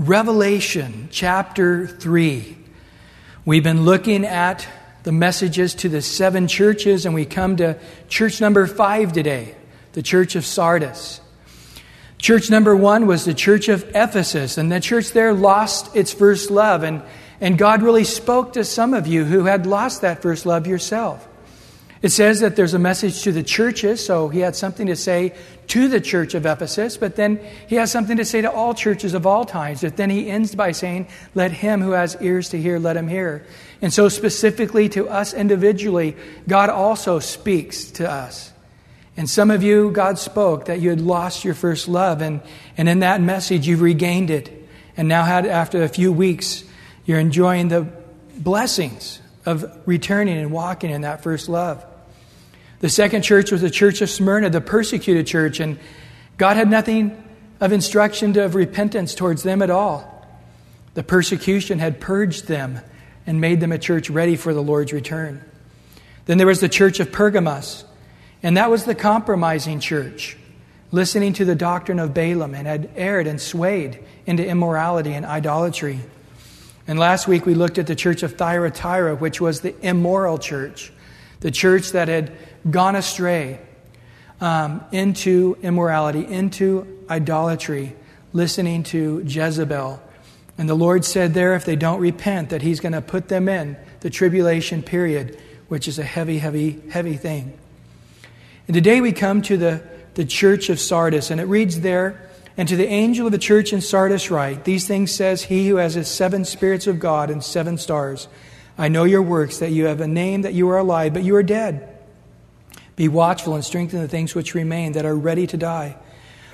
Revelation chapter 3. We've been looking at the messages to the seven churches, and we come to church number five today, the church of Sardis. Church number one was the church of Ephesus, and the church there lost its first love. And, and God really spoke to some of you who had lost that first love yourself. It says that there's a message to the churches, so he had something to say to the church of Ephesus, but then he has something to say to all churches of all times. But then he ends by saying, Let him who has ears to hear, let him hear. And so, specifically to us individually, God also speaks to us. And some of you, God spoke that you had lost your first love, and, and in that message, you've regained it. And now, had, after a few weeks, you're enjoying the blessings of returning and walking in that first love. The second church was the church of Smyrna, the persecuted church, and God had nothing of instruction of repentance towards them at all. The persecution had purged them and made them a church ready for the Lord's return. Then there was the church of Pergamos, and that was the compromising church, listening to the doctrine of Balaam and had erred and swayed into immorality and idolatry. And last week we looked at the church of Thyatira, which was the immoral church, the church that had gone astray um, into immorality, into idolatry, listening to Jezebel. And the Lord said there, if they don't repent, that He's going to put them in the tribulation period, which is a heavy, heavy, heavy thing. And today we come to the, the church of Sardis, and it reads there, and to the angel of the church in Sardis write, These things says he who has the seven spirits of God and seven stars. I know your works, that you have a name, that you are alive, but you are dead. Be watchful and strengthen the things which remain that are ready to die.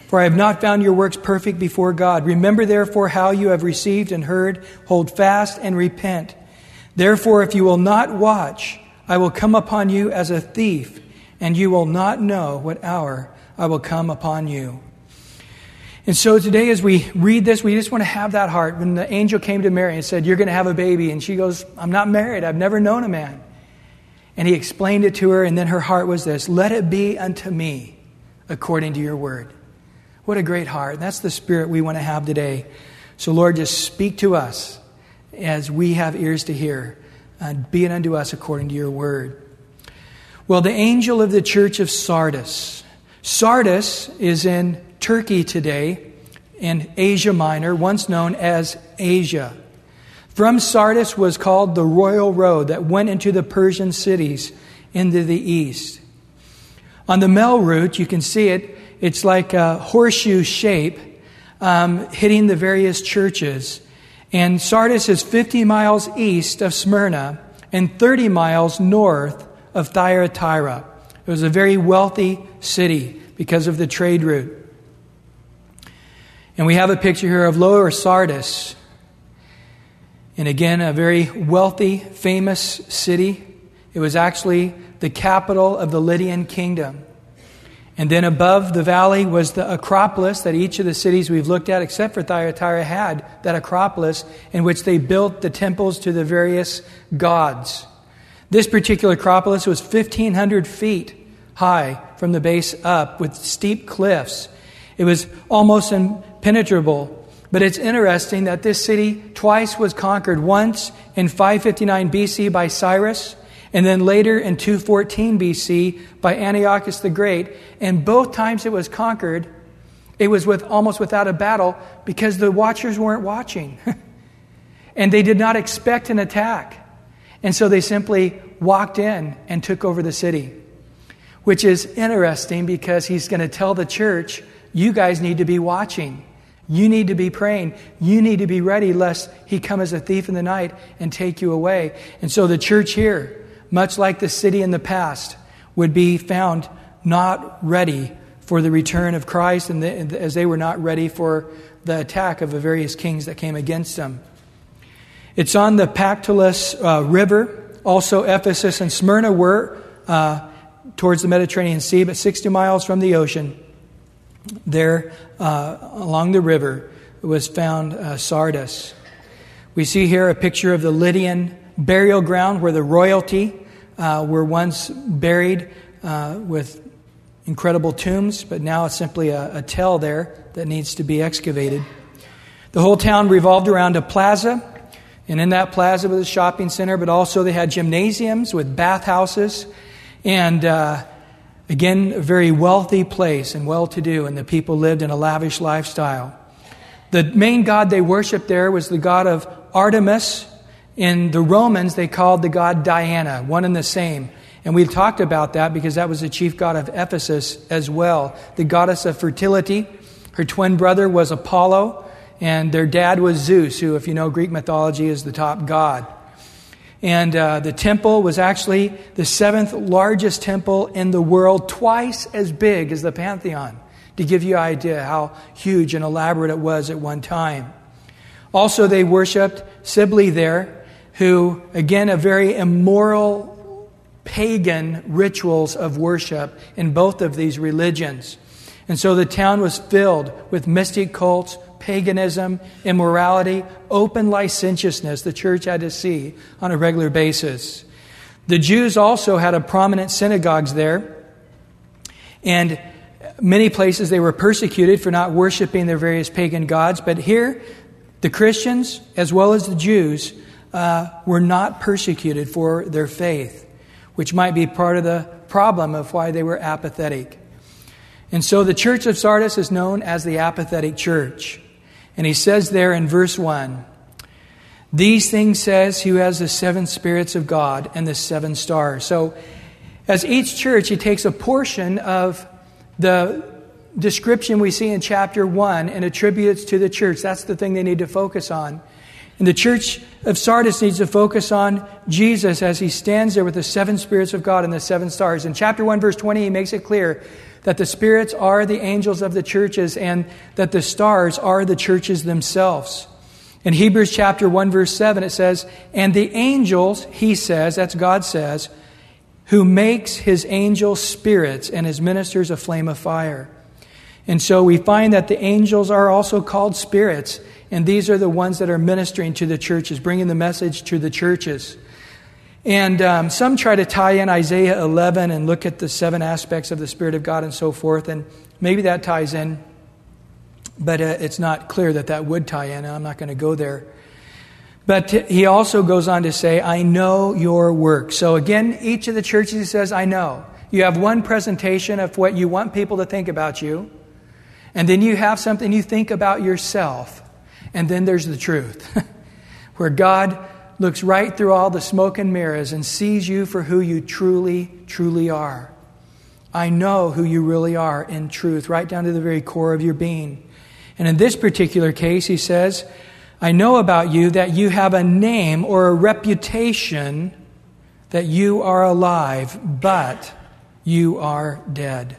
For I have not found your works perfect before God. Remember therefore how you have received and heard, hold fast and repent. Therefore, if you will not watch, I will come upon you as a thief, and you will not know what hour I will come upon you. And so today, as we read this, we just want to have that heart. When the angel came to Mary and said, You're going to have a baby, and she goes, I'm not married, I've never known a man. And he explained it to her, and then her heart was this Let it be unto me according to your word. What a great heart. That's the spirit we want to have today. So, Lord, just speak to us as we have ears to hear, and be it unto us according to your word. Well, the angel of the church of Sardis. Sardis is in Turkey today, in Asia Minor, once known as Asia. From Sardis was called the royal road that went into the Persian cities into the east. On the Mel route, you can see it, it's like a horseshoe shape um, hitting the various churches. And Sardis is 50 miles east of Smyrna and 30 miles north of Thyatira. It was a very wealthy city because of the trade route. And we have a picture here of Lower Sardis, and again, a very wealthy, famous city. It was actually the capital of the Lydian kingdom. And then above the valley was the Acropolis that each of the cities we've looked at, except for Thyatira, had that Acropolis in which they built the temples to the various gods. This particular Acropolis was 1,500 feet high from the base up with steep cliffs. It was almost impenetrable but it's interesting that this city twice was conquered once in 559 BC by Cyrus, and then later in 214 BC by Antiochus the Great. And both times it was conquered, it was with almost without a battle because the watchers weren't watching. and they did not expect an attack. And so they simply walked in and took over the city, which is interesting because he's going to tell the church, you guys need to be watching. You need to be praying. You need to be ready lest he come as a thief in the night and take you away. And so the church here, much like the city in the past, would be found not ready for the return of Christ and the, as they were not ready for the attack of the various kings that came against them. It's on the Pactolus uh, River. Also, Ephesus and Smyrna were uh, towards the Mediterranean Sea, but 60 miles from the ocean there uh, along the river was found uh, Sardis. We see here a picture of the Lydian burial ground where the royalty uh, were once buried uh, with incredible tombs, but now it's simply a, a tell there that needs to be excavated. The whole town revolved around a plaza, and in that plaza was a shopping center, but also they had gymnasiums with bathhouses, and uh, again, a very wealthy place and well to do, and the people lived in a lavish lifestyle. The main god they worshiped there was the god of Artemis. In the Romans, they called the god Diana, one and the same. And we've talked about that because that was the chief god of Ephesus as well, the goddess of fertility. Her twin brother was Apollo, and their dad was Zeus, who, if you know Greek mythology, is the top god. And uh, the temple was actually the seventh largest temple in the world, twice as big as the Pantheon, to give you an idea how huge and elaborate it was at one time. Also, they worshiped Cybele there, who, again, a very immoral pagan rituals of worship in both of these religions. And so the town was filled with mystic cults, paganism, immorality, open licentiousness the church had to see on a regular basis. The Jews also had a prominent synagogues there, and many places they were persecuted for not worshiping their various pagan gods. But here, the Christians, as well as the Jews, uh, were not persecuted for their faith which might be part of the problem of why they were apathetic. And so the church of Sardis is known as the apathetic church. And he says there in verse 1 These things says who has the seven spirits of God and the seven stars. So, as each church, he takes a portion of the description we see in chapter 1 and attributes to the church. That's the thing they need to focus on. And the church of Sardis needs to focus on Jesus as he stands there with the seven spirits of God and the seven stars. In chapter 1, verse 20, he makes it clear that the spirits are the angels of the churches and that the stars are the churches themselves. In Hebrews chapter 1, verse 7, it says, And the angels, he says, that's God says, who makes his angels spirits and his ministers a flame of fire. And so we find that the angels are also called spirits. And these are the ones that are ministering to the churches, bringing the message to the churches. And um, some try to tie in Isaiah 11 and look at the seven aspects of the Spirit of God and so forth. And maybe that ties in, but uh, it's not clear that that would tie in. I'm not going to go there. But he also goes on to say, I know your work. So again, each of the churches he says, I know. You have one presentation of what you want people to think about you, and then you have something you think about yourself. And then there's the truth, where God looks right through all the smoke and mirrors and sees you for who you truly, truly are. I know who you really are in truth, right down to the very core of your being. And in this particular case, he says, I know about you that you have a name or a reputation that you are alive, but you are dead.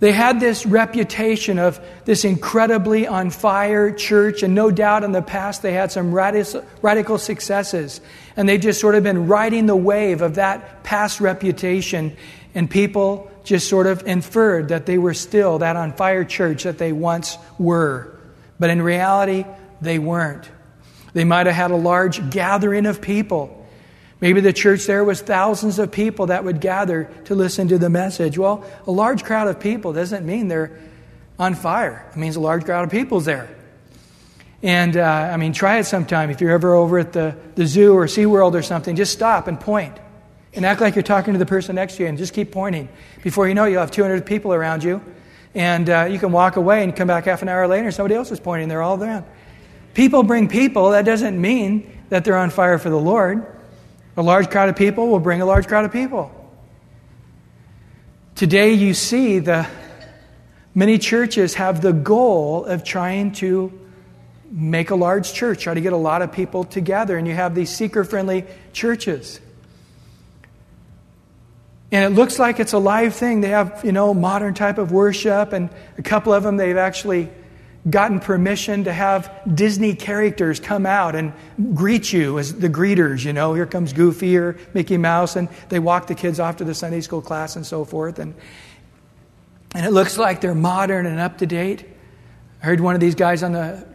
They had this reputation of this incredibly on fire church, and no doubt in the past they had some radical successes. And they've just sort of been riding the wave of that past reputation, and people just sort of inferred that they were still that on fire church that they once were. But in reality, they weren't. They might have had a large gathering of people, Maybe the church there was thousands of people that would gather to listen to the message. Well, a large crowd of people doesn't mean they're on fire. It means a large crowd of people's there. And uh, I mean, try it sometime. If you're ever over at the, the zoo or SeaWorld or something, just stop and. And act like you're talking to the person next to you and just keep pointing. Before you know it, you'll have 200 people around you. And uh, you can walk away and come back half an hour later and somebody else is pointing. They're all around. People bring people. That doesn't mean that they're on fire for the Lord. A large crowd of people will bring a large crowd of people. Today, you see the many churches have the goal of trying to make a large church, try to get a lot of people together, and you have these seeker friendly churches. And it looks like it's a live thing. They have, you know, modern type of worship, and a couple of them they've actually gotten permission to have Disney characters come out and greet you as the greeters. You know, here comes Goofy or Mickey Mouse, and they walk the kids off to the Sunday school class and so forth. And, and it looks like they're modern and up to date. I heard one of these guys on the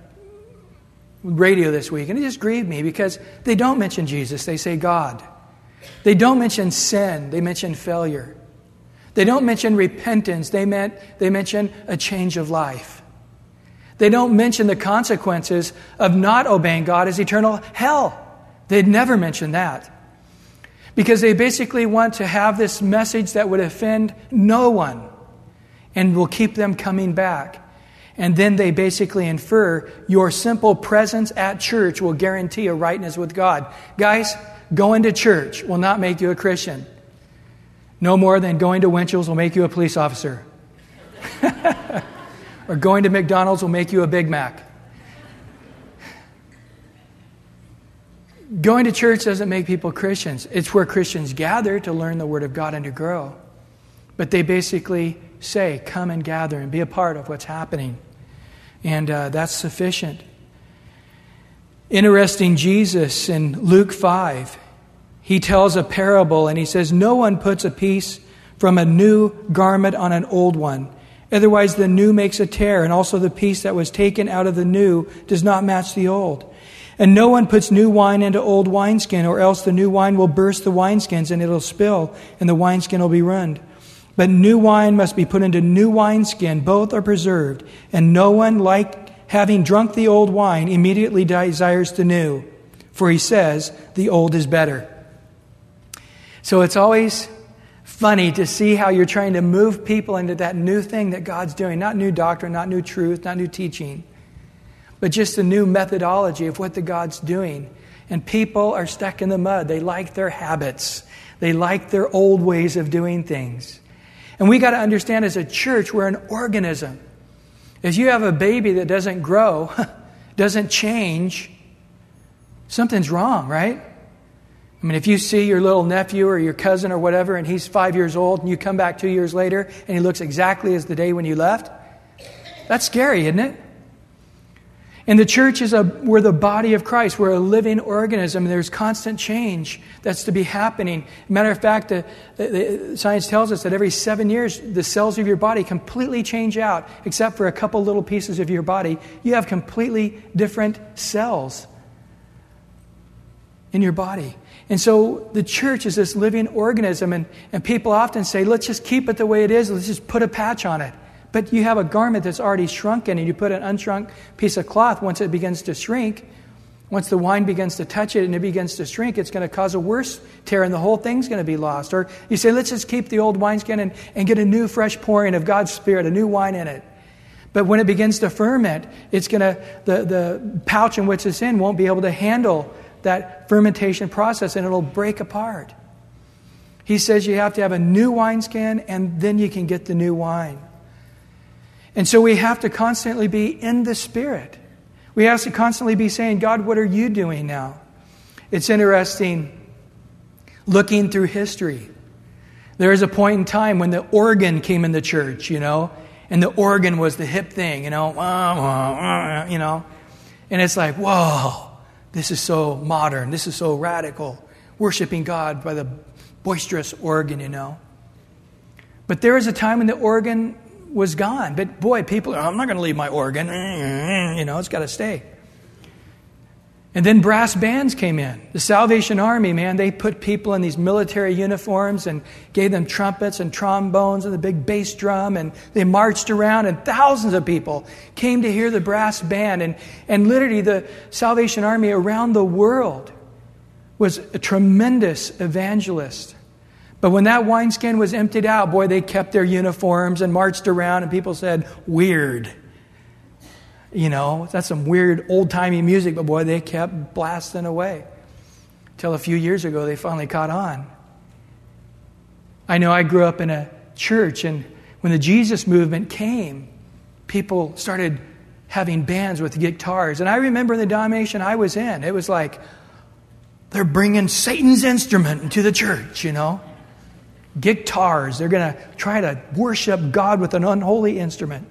radio this week, and it just grieved me because they don't mention Jesus, they say God. They don't mention sin, they mention failure. They don't mention repentance, they, meant, they mention a change of life. They don't mention the consequences of not obeying God as eternal hell. They'd never mention that. Because they basically want to have this message that would offend no one and will keep them coming back. And then they basically infer your simple presence at church will guarantee a rightness with God. Guys, going to church will not make you a Christian. No more than going to Winchell's will make you a police officer. or going to McDonald's will make you a Big Mac. Going to church doesn't make people Christians. It's where Christians gather to learn the Word of God and to grow. But they basically say, come and gather and be a part of what's happening. And uh, that's sufficient. Interesting, Jesus in Luke 5, he tells a parable and he says, No one puts a piece from a new garment on an old one. Otherwise, the new makes a tear, and also the piece that was taken out of the new does not match the old. And no one puts new wine into old wineskin, or else the new wine will burst the wineskins and it'll spill, and the wineskin will be ruined. But new wine must be put into new wineskin. Both are preserved. And no one, like having drunk the old wine, immediately desires the new. For he says, the old is better. So it's always funny to see how you're trying to move people into that new thing that God's doing. Not new doctrine, not new truth, not new teaching, but just a new methodology of what the God's doing. And people are stuck in the mud. They like their habits, they like their old ways of doing things. And we got to understand as a church, we're an organism. If you have a baby that doesn't grow, doesn't change, something's wrong, right? I mean, if you see your little nephew or your cousin or whatever, and he's five years old, and you come back two years later, and he looks exactly as the day when you left, that's scary, isn't it? And the church is a, we're the body of Christ. We're a living organism. There's constant change that's to be happening. Matter of fact, the, the, the, science tells us that every seven years, the cells of your body completely change out, except for a couple little pieces of your body. You have completely different cells in your body. And so the church is this living organism, and, and people often say, let's just keep it the way it is, let's just put a patch on it. But you have a garment that's already shrunken, and you put an unshrunk piece of cloth, once it begins to shrink, once the wine begins to touch it and it begins to shrink, it's going to cause a worse tear, and the whole thing's going to be lost. Or you say, let's just keep the old wineskin and, and get a new, fresh pouring of God's Spirit, a new wine in it. But when it begins to ferment, it's going to, the, the pouch in which it's in won't be able to handle that fermentation process and it'll break apart. He says you have to have a new wineskin and then you can get the new wine. And so we have to constantly be in the Spirit. We have to constantly be saying, God, what are you doing now? It's interesting looking through history. There is a point in time when the organ came in the church, you know, and the organ was the hip thing, you know, you know. And it's like, whoa, this is so modern. This is so radical. Worshiping God by the boisterous organ, you know. But there was a time when the organ was gone. But boy, people, I'm not going to leave my organ. You know, it's got to stay. And then brass bands came in. The Salvation Army, man, they put people in these military uniforms and gave them trumpets and trombones and the big bass drum, and they marched around, and thousands of people came to hear the brass band. And, and literally, the Salvation Army around the world was a tremendous evangelist. But when that wineskin was emptied out, boy, they kept their uniforms and marched around, and people said, Weird. You know, that's some weird old timey music, but boy, they kept blasting away. Till a few years ago, they finally caught on. I know I grew up in a church, and when the Jesus movement came, people started having bands with guitars. And I remember in the denomination I was in, it was like, they're bringing Satan's instrument into the church, you know guitars. They're going to try to worship God with an unholy instrument.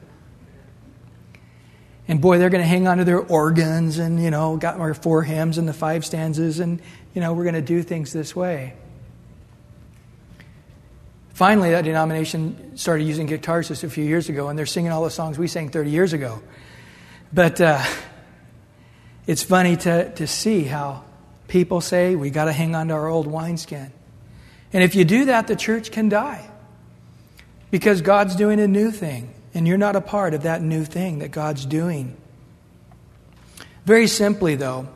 And boy, they're going to hang on to their organs and, you know, got our four hymns and the five stanzas, and, you know, we're going to do things this way. Finally, that denomination started using guitars just a few years ago, and they're singing all the songs we sang 30 years ago. But uh, it's funny to, to see how people say we got to hang on to our old wineskin. And if you do that, the church can die because God's doing a new thing. And you're not a part of that new thing that God's doing. Very simply, though,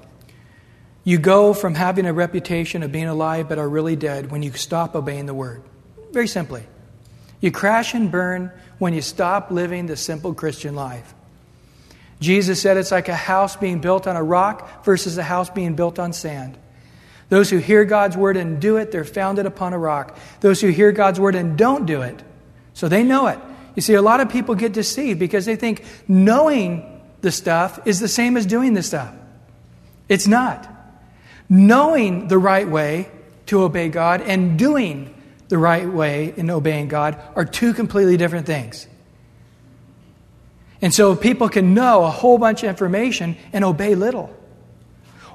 you go from having a reputation of being alive but are really dead when you stop obeying the word. Very simply. You crash and burn when you stop living the simple Christian life. Jesus said it's like a house being built on a rock versus a house being built on sand. Those who hear God's word and do it, they're founded upon a rock. Those who hear God's word and don't do it, so they know it. You see, a lot of people get deceived because they think knowing the stuff is the same as doing the stuff. It's not. Knowing the right way to obey God and doing the right way in obeying God are two completely different things. And so people can know a whole bunch of information and obey little.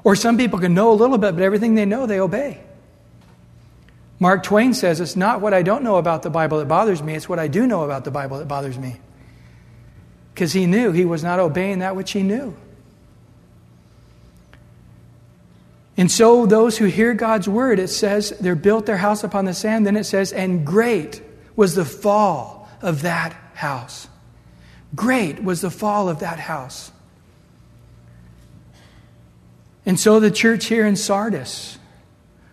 Or some people can know a little bit, but everything they know, they obey. Mark Twain says, It's not what I don't know about the Bible that bothers me, it's what I do know about the Bible that bothers me. Because he knew he was not obeying that which he knew. And so, those who hear God's word, it says they're built their house upon the sand. Then it says, and great was the fall of that house. Great was the fall of that house. And so, the church here in Sardis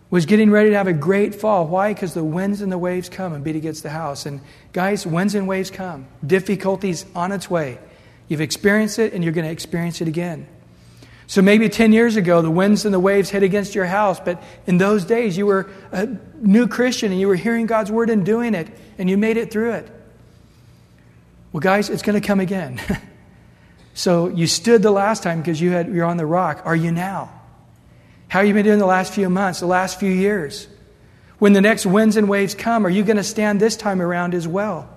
was getting ready to have a great fall. Why? Because the winds and the waves come and beat against the house. And guys, winds and waves come. Difficulties on its way. You've experienced it and you're going to experience it again. So maybe 10 years ago, the winds and the waves hit against your house, but in those days, you were a new Christian and you were hearing God's word and doing it, and you made it through it. Well, guys, it's going to come again. so you stood the last time because you had, you're on the rock. Are you now? How you been doing the last few months, the last few years? When the next winds and waves come, are you going to stand this time around as well?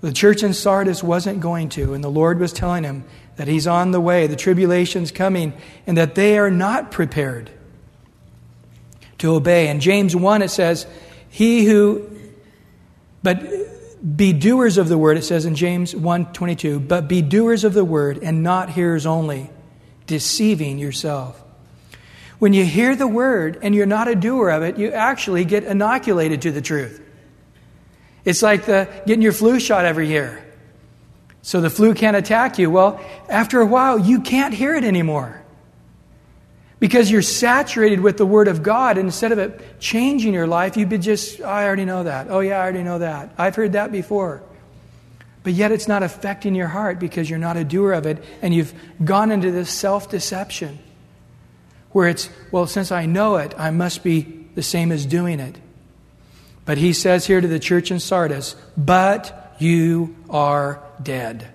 The church in Sardis wasn't going to, and the Lord was telling him that he's on the way, the tribulation's coming, and that they are not prepared to obey. In James 1, it says, He who, but be doers of the word, it says in James 1 22, but be doers of the word and not hearers only, deceiving yourself. When you hear the word and you're not a doer of it, you actually get inoculated to the truth. It's like the, getting your flu shot every year. So the flu can't attack you. Well, after a while, you can't hear it anymore. Because you're saturated with the Word of God. Instead of it changing your life, you'd be just, oh, I already know that. Oh, yeah, I already know that. I've heard that before. But yet it's not affecting your heart because you're not a doer of it. And you've gone into this self deception where it's, well, since I know it, I must be the same as doing it. But he says here to the church in Sardis, but you are dead.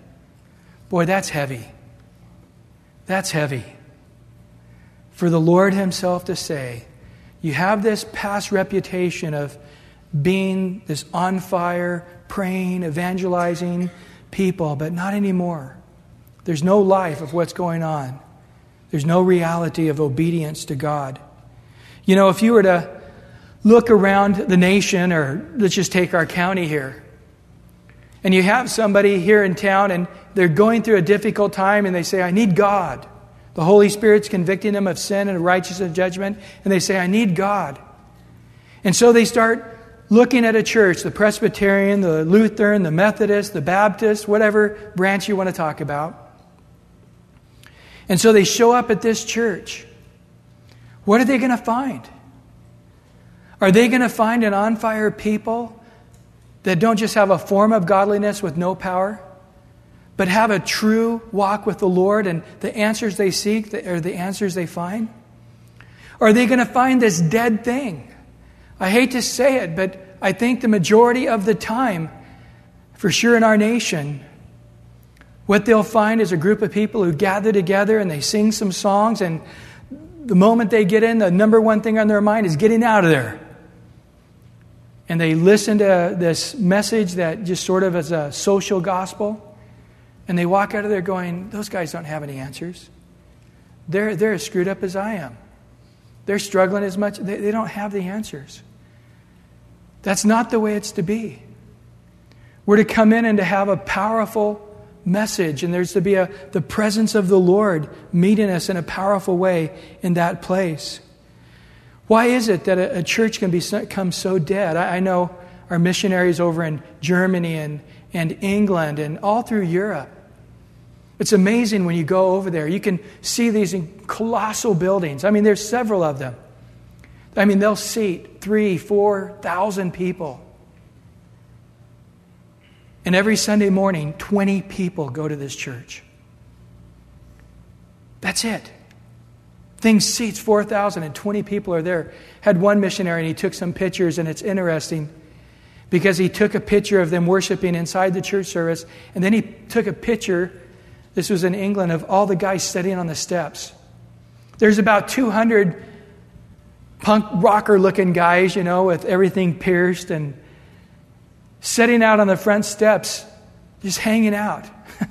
Boy, that's heavy. That's heavy. For the Lord Himself to say, you have this past reputation of being this on fire, praying, evangelizing people, but not anymore. There's no life of what's going on. There's no reality of obedience to God. You know, if you were to look around the nation, or let's just take our county here, and you have somebody here in town and they're going through a difficult time and they say, I need God. The Holy Spirit's convicting them of sin and righteousness and judgment, and they say, I need God. And so they start looking at a church, the Presbyterian, the Lutheran, the Methodist, the Baptist, whatever branch you want to talk about. And so they show up at this church. What are they going to find? Are they going to find an on fire people that don't just have a form of godliness with no power, but have a true walk with the Lord and the answers they seek are the answers they find? Are they going to find this dead thing? I hate to say it, but I think the majority of the time, for sure in our nation, what they'll find is a group of people who gather together and they sing some songs, and the moment they get in, the number one thing on their mind is getting out of there and they listen to this message that just sort of is a social gospel, and they walk out of there going, Those guys don't have any answers. They're, they're as screwed up as I am. They're struggling as much, they, they don't have the answers. That's not the way it's to be. We're to come in and to have a powerful message, and there's to be a, the presence of the Lord meeting us in a powerful way in that place. Why is it that a, a church can become so dead? I, I, know our missionaries over in Germany and and England and all through Europe. It's amazing when you go over there. You can see these colossal buildings. I mean, there's several of them. I mean, they'll seat three, four thousand people. And every Sunday morning, 20 people go to this church. That's it. Things seats 4,000 and 20 people are there. Had one missionary and he took some pictures, and it's interesting because he took a picture of them worshiping inside the church service, and then he took a picture, this was in England, of all the guys sitting on the steps. There's about 200 punk rocker looking guys, you know, with everything pierced and sitting out on the front steps, just hanging out.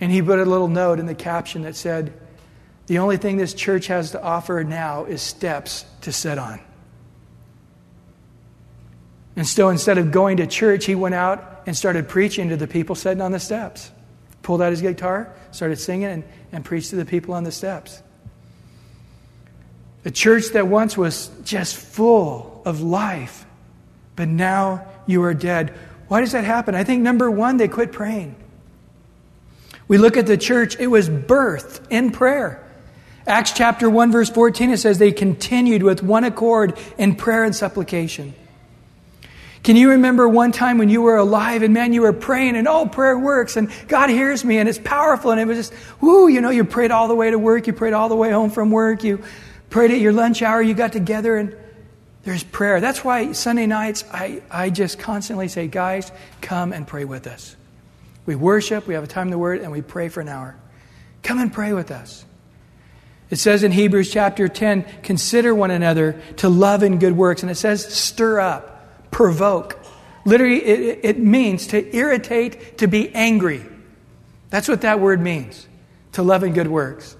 and he put a little note in the caption that said, The only thing this church has to offer now is steps to sit on. And so instead of going to church, he went out and started preaching to the people sitting on the steps. Pulled out his guitar, started singing, and, and preached to the people on the steps. A church that once was just full of life, but now you are dead. Why does that happen? I think number one, they quit praying. We look at the church, it was birthed in prayer. Acts chapter 1, verse 14, it says they continued with one accord in prayer and supplication. Can you remember one time when you were alive and man, you were praying and oh, prayer works and God hears me and it's powerful and it was just, whoo, you know, you prayed all the way to work, you prayed all the way home from work, you prayed at your lunch hour, you got together and there's prayer. That's why Sunday nights, I, I just constantly say, guys, come and pray with us. We worship, we have a time in the Word, and we pray for an hour. Come and pray with us. It says in Hebrews chapter 10, consider one another to love and good works. And it says, stir up, provoke. Literally, it, it means to irritate, to be angry. That's what that word means, to love and good works.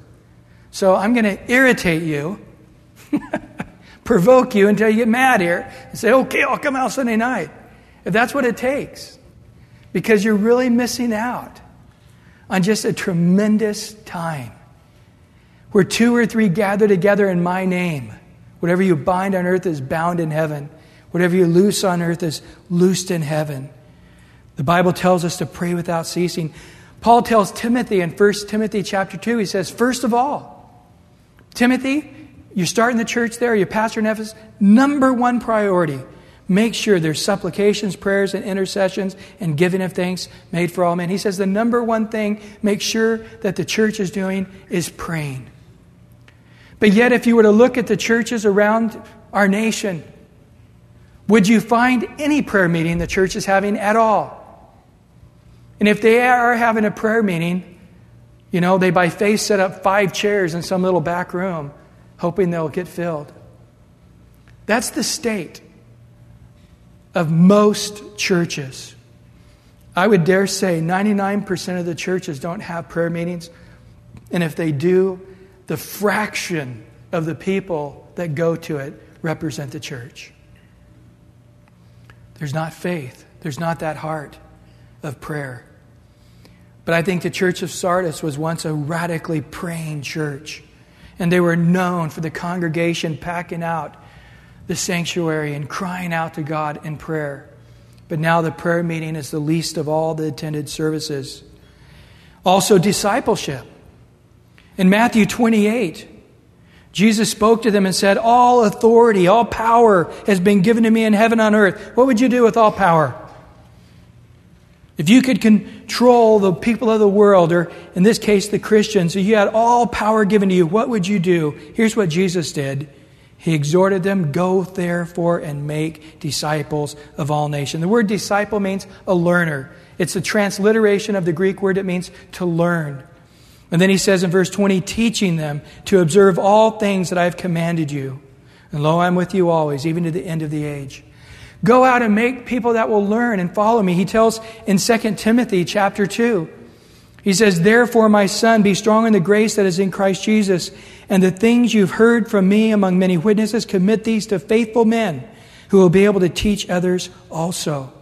So I'm going to irritate you, provoke you until you get mad here, and say, okay, I'll come out Sunday night. If that's what it takes, because you're really missing out on just a tremendous time where two or three gather together in my name. Whatever you bind on earth is bound in heaven. Whatever you loose on earth is loosed in heaven. The Bible tells us to pray without ceasing. Paul tells Timothy in 1 Timothy chapter 2, he says, First of all, Timothy, you're starting the church there, you're pastor in Ephesus, number one priority. Make sure there's supplications, prayers, and intercessions and giving of thanks made for all men. He says the number one thing, make sure that the church is doing is praying. But yet, if you were to look at the churches around our nation, would you find any prayer meeting the church is having at all? And if they are having a prayer meeting, you know, they by faith set up five chairs in some little back room, hoping they'll get filled. That's the state of most churches. I would dare say 99% of the churches don't have prayer meetings. And if they do, the fraction of the people that go to it represent the church. There's not faith, there's not that heart of prayer. But I think the church of Sardis was once a radically praying church. And they were known for the congregation packing out the sanctuary and crying out to God in prayer. But now the prayer meeting is the least of all the attended services. Also, discipleship. In Matthew 28, Jesus spoke to them and said, All authority, all power has been given to me in heaven and on earth. What would you do with all power? If you could control the people of the world, or in this case, the Christians, if you had all power given to you, what would you do? Here's what Jesus did. He exhorted them, Go therefore and make disciples of all nations. The word disciple means a learner. It's a transliteration of the Greek word, it means to learn. And then he says in verse 20, teaching them to observe all things that I have commanded you. And lo, I'm with you always, even to the end of the age. Go out and make people that will learn and follow me. He tells in 2 Timothy chapter 2. He says, Therefore, my son, be strong in the grace that is in Christ Jesus, and the things you've heard from me among many witnesses, commit these to faithful men who will be able to teach others also.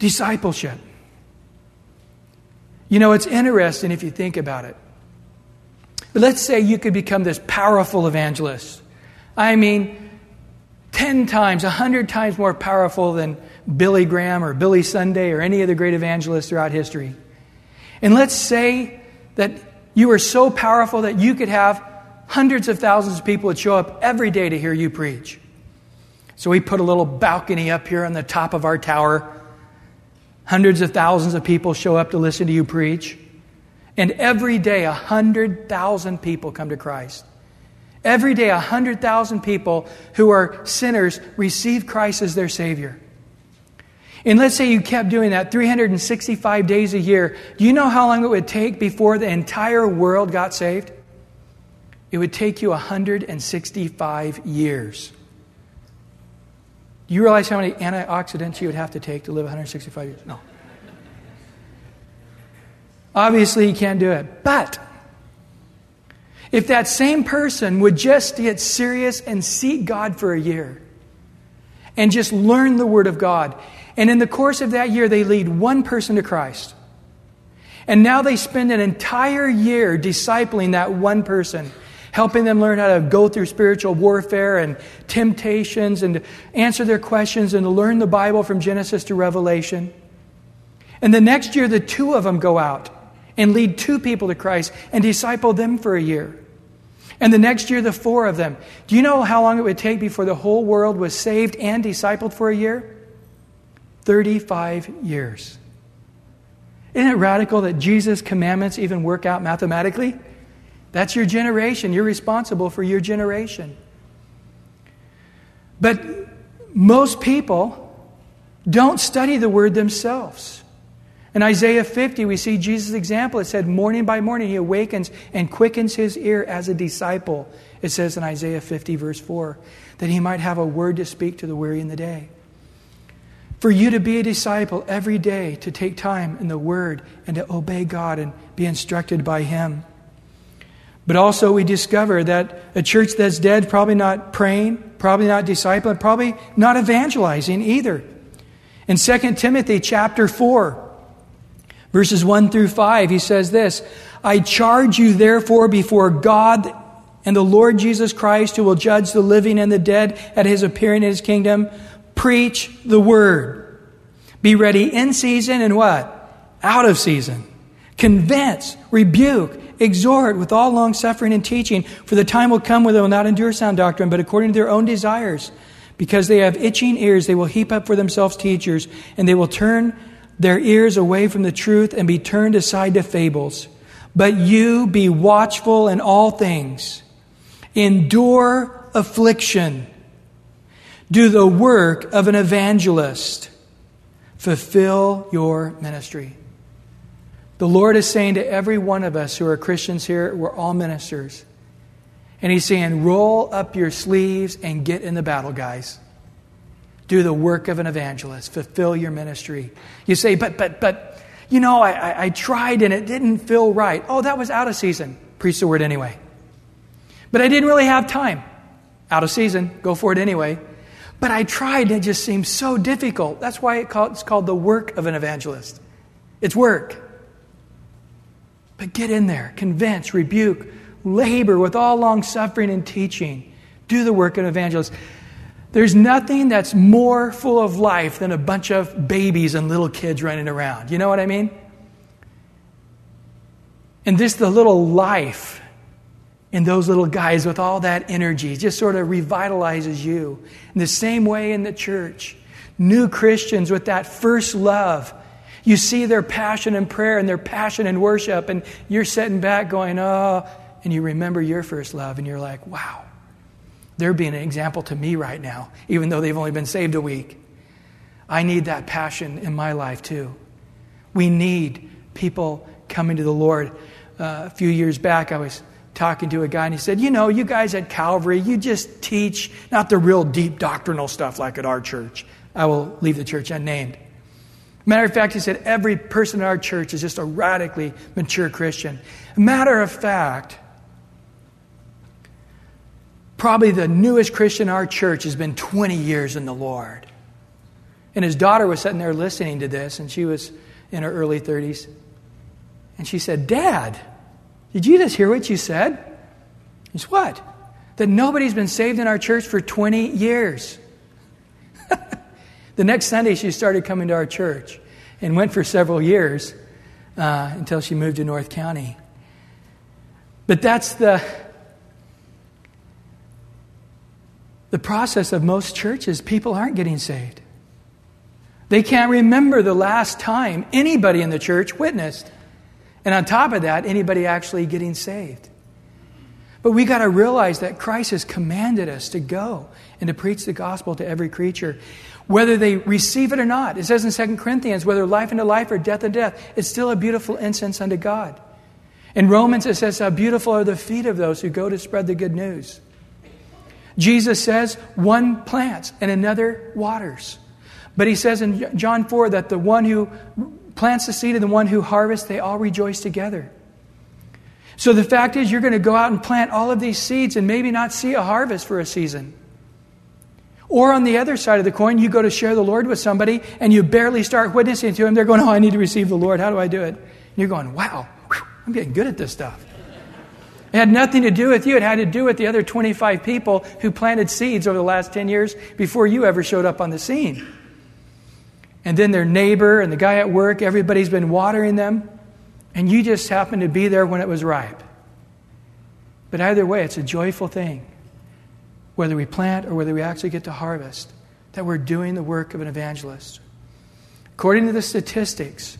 Discipleship. You know, it's interesting if you think about it. But let's say you could become this powerful evangelist. I mean, 10 times, 100 times more powerful than Billy Graham or Billy Sunday or any of the great evangelists throughout history. And let's say that you are so powerful that you could have hundreds of thousands of people that show up every day to hear you preach. So we put a little balcony up here on the top of our tower. Hundreds of thousands of people show up to listen to you preach. And every day, 100,000 people come to Christ. Every day, 100,000 people who are sinners receive Christ as their Savior. And let's say you kept doing that 365 days a year. Do you know how long it would take before the entire world got saved? It would take you 165 years. Do you realize how many antioxidants you would have to take to live 165 years? No. Obviously, you can't do it. But if that same person would just get serious and seek God for a year and just learn the Word of God, and in the course of that year, they lead one person to Christ. And now they spend an entire year discipling that one person, helping them learn how to go through spiritual warfare and temptations and answer their questions and to learn the Bible from Genesis to Revelation. And the next year, the two of them go out and lead two people to Christ and disciple them for a year. And the next year, the four of them. Do you know how long it would take before the whole world was saved and discipled for a year? 35 years. Isn't it radical that Jesus' commandments even work out mathematically? That's your generation. You're responsible for your generation. But most people don't study the word themselves. In Isaiah 50, we see Jesus' example. It said, Morning by morning, he awakens and quickens his ear as a disciple. It says in Isaiah 50, verse 4, that he might have a word to speak to the weary in the day. For you to be a disciple every day, to take time in the word and to obey God and be instructed by him. But also, we discover that a church that's dead, probably not praying, probably not discipling, probably not evangelizing either. In 2 Timothy chapter 4, Verses 1 through 5, he says this I charge you, therefore, before God and the Lord Jesus Christ, who will judge the living and the dead at his appearing in his kingdom, preach the word. Be ready in season and what? Out of season. Convince, rebuke, exhort with all long suffering and teaching, for the time will come when they will not endure sound doctrine, but according to their own desires. Because they have itching ears, they will heap up for themselves teachers, and they will turn their ears away from the truth and be turned aside to fables. But you be watchful in all things, endure affliction, do the work of an evangelist, fulfill your ministry. The Lord is saying to every one of us who are Christians here, we're all ministers. And He's saying, roll up your sleeves and get in the battle, guys do the work of an evangelist, fulfill your ministry. You say, but, but, but, you know, I, I, tried and it didn't feel right. Oh, that was out of season. Preach the word anyway. But I didn't really have time. Out of season. Go for it anyway. But I tried and it just seemed so difficult. That's why it's called the work of an evangelist. It's work. But get in there, convince, rebuke, labor with all long suffering and teaching. Do the work of an evangelist. There's nothing that's more full of life than a bunch of babies and little kids running around. You know what I mean? And just the little life in those little guys with all that energy just sort of revitalizes you. In the same way in the church, new Christians with that first love. You see their passion in prayer and their passion in worship, and you're sitting back going, oh, and you remember your first love, and you're like, wow. They're being an example to me right now, even though they've only been saved a week. I need that passion in my life too. We need people coming to the Lord. Uh, a few years back, I was talking to a guy and he said, You know, you guys at Calvary, you just teach not the real deep doctrinal stuff like at our church. I will leave the church unnamed. Matter of fact, he said, every person in our church is just a radically mature Christian. Matter of fact, Probably the newest Christian in our church has been 20 years in the Lord. And his daughter was sitting there listening to this, and she was in her early 30s. And she said, Dad, did you just hear what you said? Said, What? That nobody's been saved in our church for 20 years. the next Sunday, she started coming to our church and went for several years uh, until she moved to North County. But that's the, the process of most churches. People aren't getting saved. They can't remember the last time anybody in the church witnessed. And on top of that, anybody actually getting saved. But we got to realize that Christ has commanded us to go and to preach the gospel to every creature, whether they receive it or not. It says in 2 Corinthians, whether life unto life or death unto death, it's still a beautiful incense unto God. In Romans, it says, How beautiful are the feet of those who go to spread the good news. Jesus says, One plants and another waters. But he says in John 4 that the one who plants the seed and the one who harvests, they all rejoice together. So the fact is, you're going to go out and plant all of these seeds and maybe not see a harvest for a season. Or on the other side of the coin, you go to share the Lord with somebody and you barely start witnessing to them. They're going, Oh, I need to receive the Lord. How do I do it? And you're going, Wow, whew, I'm getting good at this stuff. It had nothing to do with you. It had to do with the other 25 people who planted seeds over the last 10 years before you ever showed up on the scene. And then their neighbor and the guy at work, everybody's been watering them and you just happened to be there when it was ripe. But either way, it's a joyful thing, whether we plant or whether we actually get to harvest, that we're doing the work of an evangelist. According to the statistics,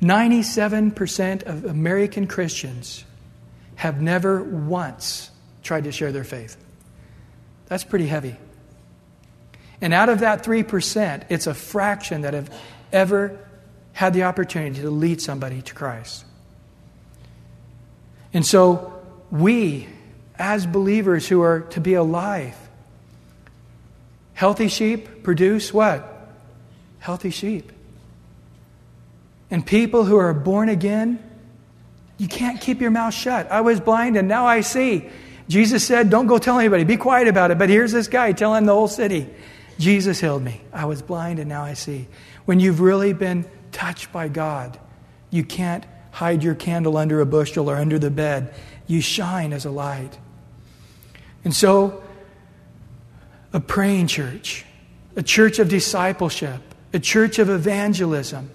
97% of American Christians have never once tried to share their faith. That's pretty heavy. And out of that 3%, it's a fraction that have ever had the opportunity to lead somebody to Christ. And so, we, as believers who are to be alive, healthy sheep produce what? Healthy sheep. And people who are born again, you can't keep your mouth shut. I was blind and now I see. Jesus said, Don't go tell anybody, be quiet about it. But here's this guy telling the whole city, Jesus healed me. I was blind and now I see. When you've really been touched by God. You can't hide your candle under a bushel or under the bed. You shine as a light. And so, a praying church, a church of discipleship, a church of evangelism.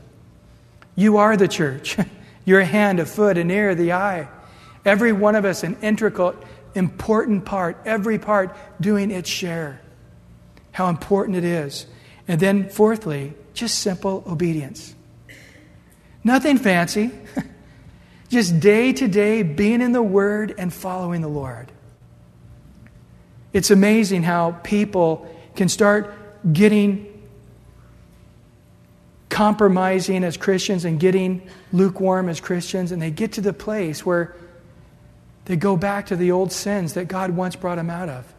You are the church. You're hand, a foot, an ear, the eye. Every one of us, an intricate, important part, every part doing its share. How important it is. And then, fourthly, just simple obedience. Nothing fancy. Just day to day being in the Word and following the Lord. It's amazing how people can start getting compromising as Christians and getting lukewarm as Christians, and they get to the place where they go back to the old sins that God once brought them out of.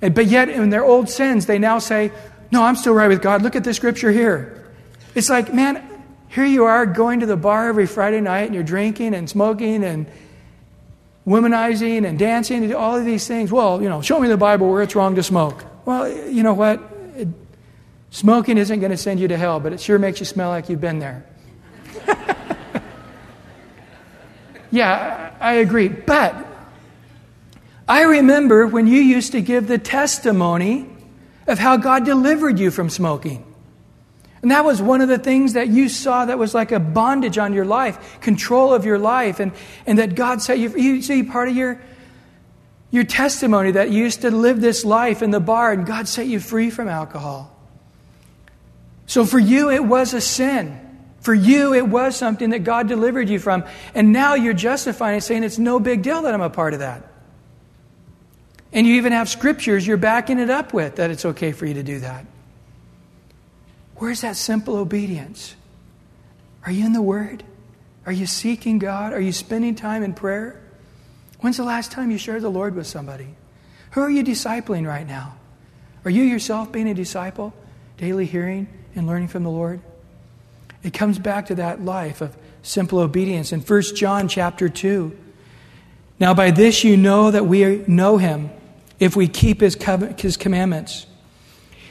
And, but yet, in their old sins, they now say, No, I'm still right with God. Look at the scripture here. It's like, man, here you are going to the bar every Friday night and you're drinking and smoking and womanizing and dancing and all of these things. Well, you know, show me the Bible where it's wrong to smoke. Well, you know what? Smoking isn't going to send you to hell, but it sure makes you smell like you've been there. yeah, I agree. But I remember when you used to give the testimony of how God delivered you from smoking. And that was one of the things that you saw that was like a bondage on your life, control of your life, and, and that God set you, you see part of your, your testimony that you used to live this life in the bar and God set you free from alcohol. So for you, it was a sin. For you, it was something that God delivered you from. And now you're justifying it, saying it's no big deal that I'm a part of that. And you even have scriptures you're backing it up with that it's okay for you to do that. Where's that simple obedience? Are you in the Word? Are you seeking God? Are you spending time in prayer? When's the last time you shared the Lord with somebody? Who are you discipling right now? Are you yourself being a disciple, daily hearing and learning from the Lord? It comes back to that life of simple obedience in 1 John chapter 2. Now, by this you know that we know him if we keep his, his commandments.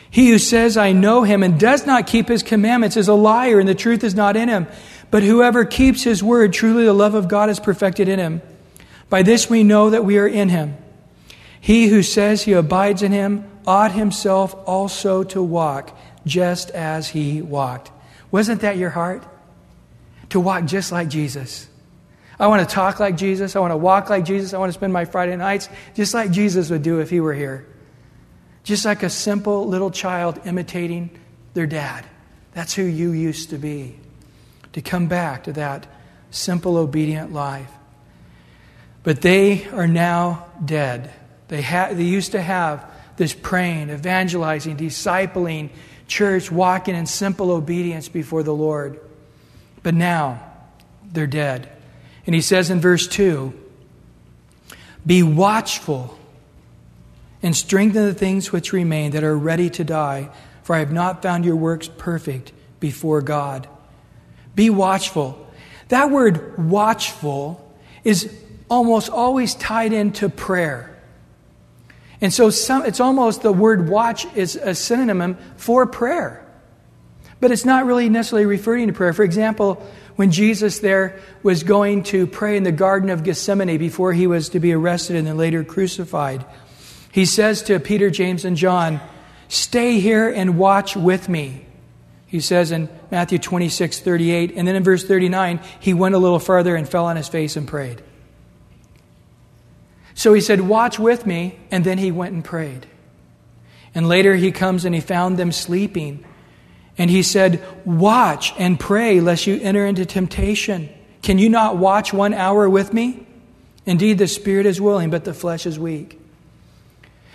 He who says, I know him, and does not keep his commandments is a liar, and the truth is not in him. But whoever keeps his word, truly the love of God is perfected in him. By this we know that we are in him. He who says he abides in him ought himself also to walk just as he walked. Wasn't that your heart? To walk just like Jesus. I want to talk like Jesus. I want to walk like Jesus. I want to spend my Friday nights just like Jesus would do if he were here. Just like a simple little child imitating their dad. That's who you used to be. To come back to that simple, obedient life. But they are now dead. They, ha- they used to have this praying, evangelizing, discipling, church, walking in simple obedience before the Lord. But now they're dead. And he says in verse 2 Be watchful and strengthen the things which remain that are ready to die, for I have not found your works perfect before God. Be watchful. That word watchful is almost always tied into prayer. And so some, it's almost the word watch is a synonym for prayer. But it's not really necessarily referring to prayer. For example, when Jesus there was going to pray in the Garden of Gethsemane before he was to be arrested and then later crucified, he says to Peter, James, and John, Stay here and watch with me. He says in Matthew 26, 38. And then in verse 39, he went a little further and fell on his face and prayed. So he said, Watch with me. And then he went and prayed. And later he comes and he found them sleeping. And he said, Watch and pray lest you enter into temptation. Can you not watch one hour with me? Indeed, the spirit is willing, but the flesh is weak.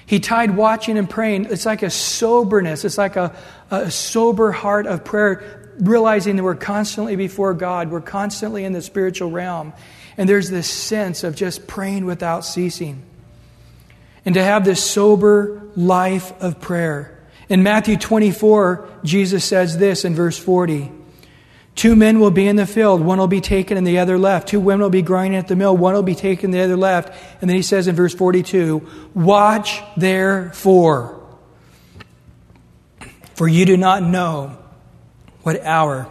He tied watching and praying. It's like a soberness, it's like a, a sober heart of prayer, realizing that we're constantly before God, we're constantly in the spiritual realm. And there's this sense of just praying without ceasing. And to have this sober life of prayer. In Matthew 24, Jesus says this in verse 40 Two men will be in the field, one will be taken and the other left. Two women will be grinding at the mill, one will be taken and the other left. And then he says in verse 42 Watch therefore, for you do not know what hour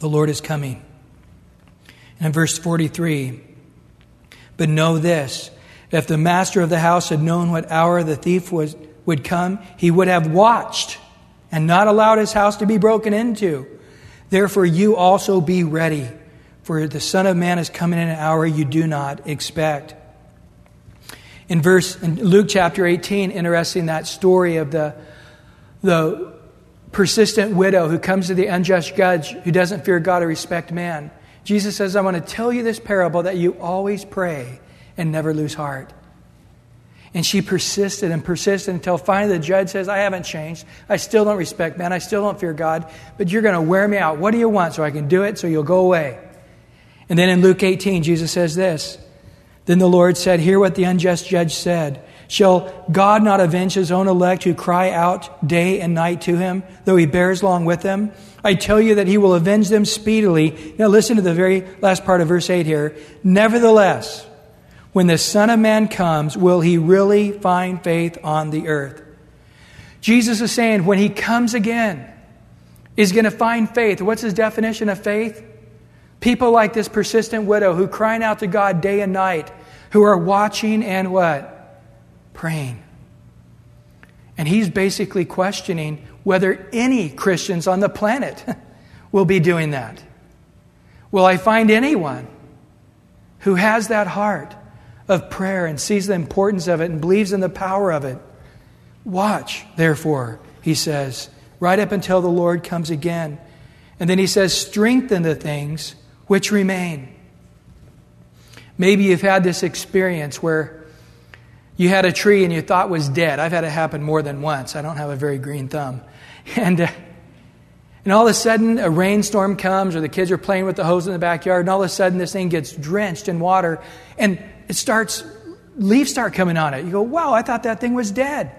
the Lord is coming. And in verse 43, but know this if the master of the house had known what hour the thief was, would come, he would have watched and not allowed his house to be broken into. Therefore, you also be ready, for the Son of Man is coming in an hour you do not expect. In verse in Luke chapter 18, interesting that story of the, the persistent widow who comes to the unjust judge who doesn't fear God or respect man. Jesus says, I want to tell you this parable that you always pray and never lose heart. And she persisted and persisted until finally the judge says, I haven't changed. I still don't respect man. I still don't fear God, but you're going to wear me out. What do you want so I can do it so you'll go away? And then in Luke 18, Jesus says this Then the Lord said, Hear what the unjust judge said. Shall God not avenge his own elect who cry out day and night to him, though he bears long with them? I tell you that he will avenge them speedily. Now listen to the very last part of verse 8 here. Nevertheless, when the Son of Man comes, will he really find faith on the earth? Jesus is saying when he comes again, is going to find faith. What's his definition of faith? People like this persistent widow who crying out to God day and night, who are watching and what? praying. And he's basically questioning whether any Christians on the planet will be doing that. Will I find anyone who has that heart of prayer and sees the importance of it and believes in the power of it? Watch, therefore, he says, right up until the Lord comes again. And then he says, strengthen the things which remain. Maybe you've had this experience where you had a tree and you thought was dead. I've had it happen more than once. I don't have a very green thumb. And, uh, and all of a sudden, a rainstorm comes, or the kids are playing with the hose in the backyard, and all of a sudden, this thing gets drenched in water, and it starts, leaves start coming on it. You go, wow, I thought that thing was dead.